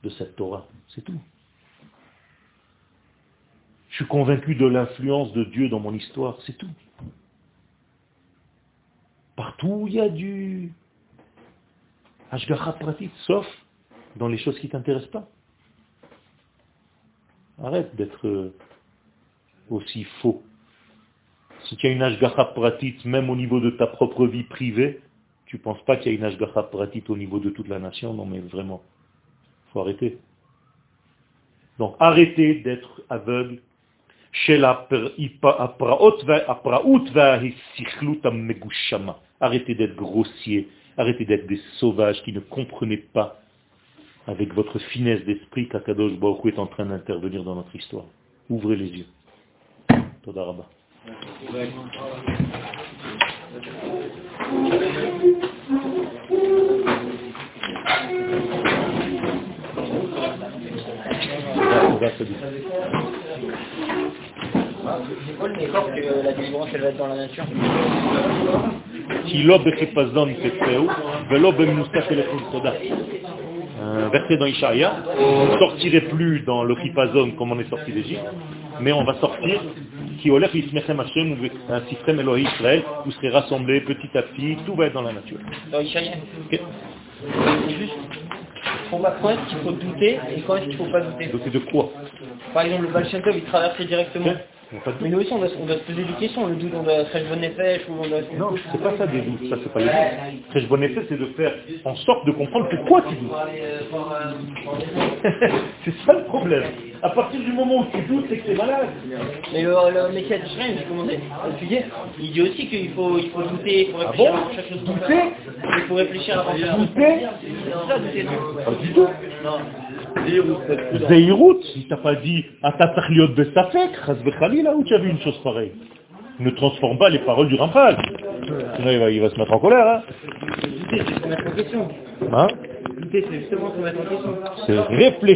Speaker 1: de cette Torah. C'est tout. Je suis convaincu de l'influence de Dieu dans mon histoire. C'est tout. Partout il y a du Ashgacha pratit, sauf dans les choses qui ne t'intéressent pas. Arrête d'être euh, aussi faux. Si tu as une Ashgacha pratit, même au niveau de ta propre vie privée, tu ne penses pas qu'il y a une Ashgacha pratit au niveau de toute la nation? Non mais vraiment, faut arrêter. Donc arrêtez d'être aveugle. Arrêtez d'être grossier, arrêtez d'être des sauvages qui ne comprenaient pas avec votre finesse d'esprit qu'Akadosh Baruch est en train d'intervenir dans notre histoire. Ouvrez les yeux. Toda
Speaker 7: si l'aube qui passe dans
Speaker 1: cette feu, ben l'aube mustache le fond soda. Euh, verset dans Ishaïa, on ne sortirait plus dans l'Okipazone comme on est sorti d'Égypte, mais on va sortir qui olech l'ismechem Hashem, un système Elohim Israël, vous serez rassemblés petit à petit, tout va être dans la nature.
Speaker 7: C'est juste, pour quand est-ce qu'il faut douter et quand est-ce qu'il ne faut pas douter.
Speaker 1: C'est de quoi?
Speaker 7: Par exemple, le Baal il traversait directement. Mais nous aussi, on doit, on doit se poser des questions. Le doute, on doit faire bonne ou on doit...
Speaker 1: Non, c'est pas ça des doutes, ça c'est pas les doutes. Très bon effet, c'est de faire en sorte de comprendre pourquoi tu doutes. <laughs> c'est ça le problème. À partir du moment où tu doutes, c'est que tu es malade.
Speaker 7: Mais le, le Messiah de Shrem, j'ai commencé à étudier. Il dit aussi qu'il faut, il faut douter, il faut réfléchir
Speaker 1: bon
Speaker 7: avant chaque chose.
Speaker 1: Douter.
Speaker 7: Il faut réfléchir chose.
Speaker 1: Douter
Speaker 7: C'est ça, douter,
Speaker 1: Pas du tout.
Speaker 7: Non.
Speaker 1: Zeirut, il t'a pas dit Atatachliot Besafek, là où tu as vu une chose pareille? Ne transforme pas les paroles du Ramphal. Sinon il va, il va se mettre en colère. Hein.
Speaker 7: Douter, c'est se mettre en question.
Speaker 1: Hein
Speaker 7: c'est justement se mettre en question.
Speaker 1: C'est réfléchir.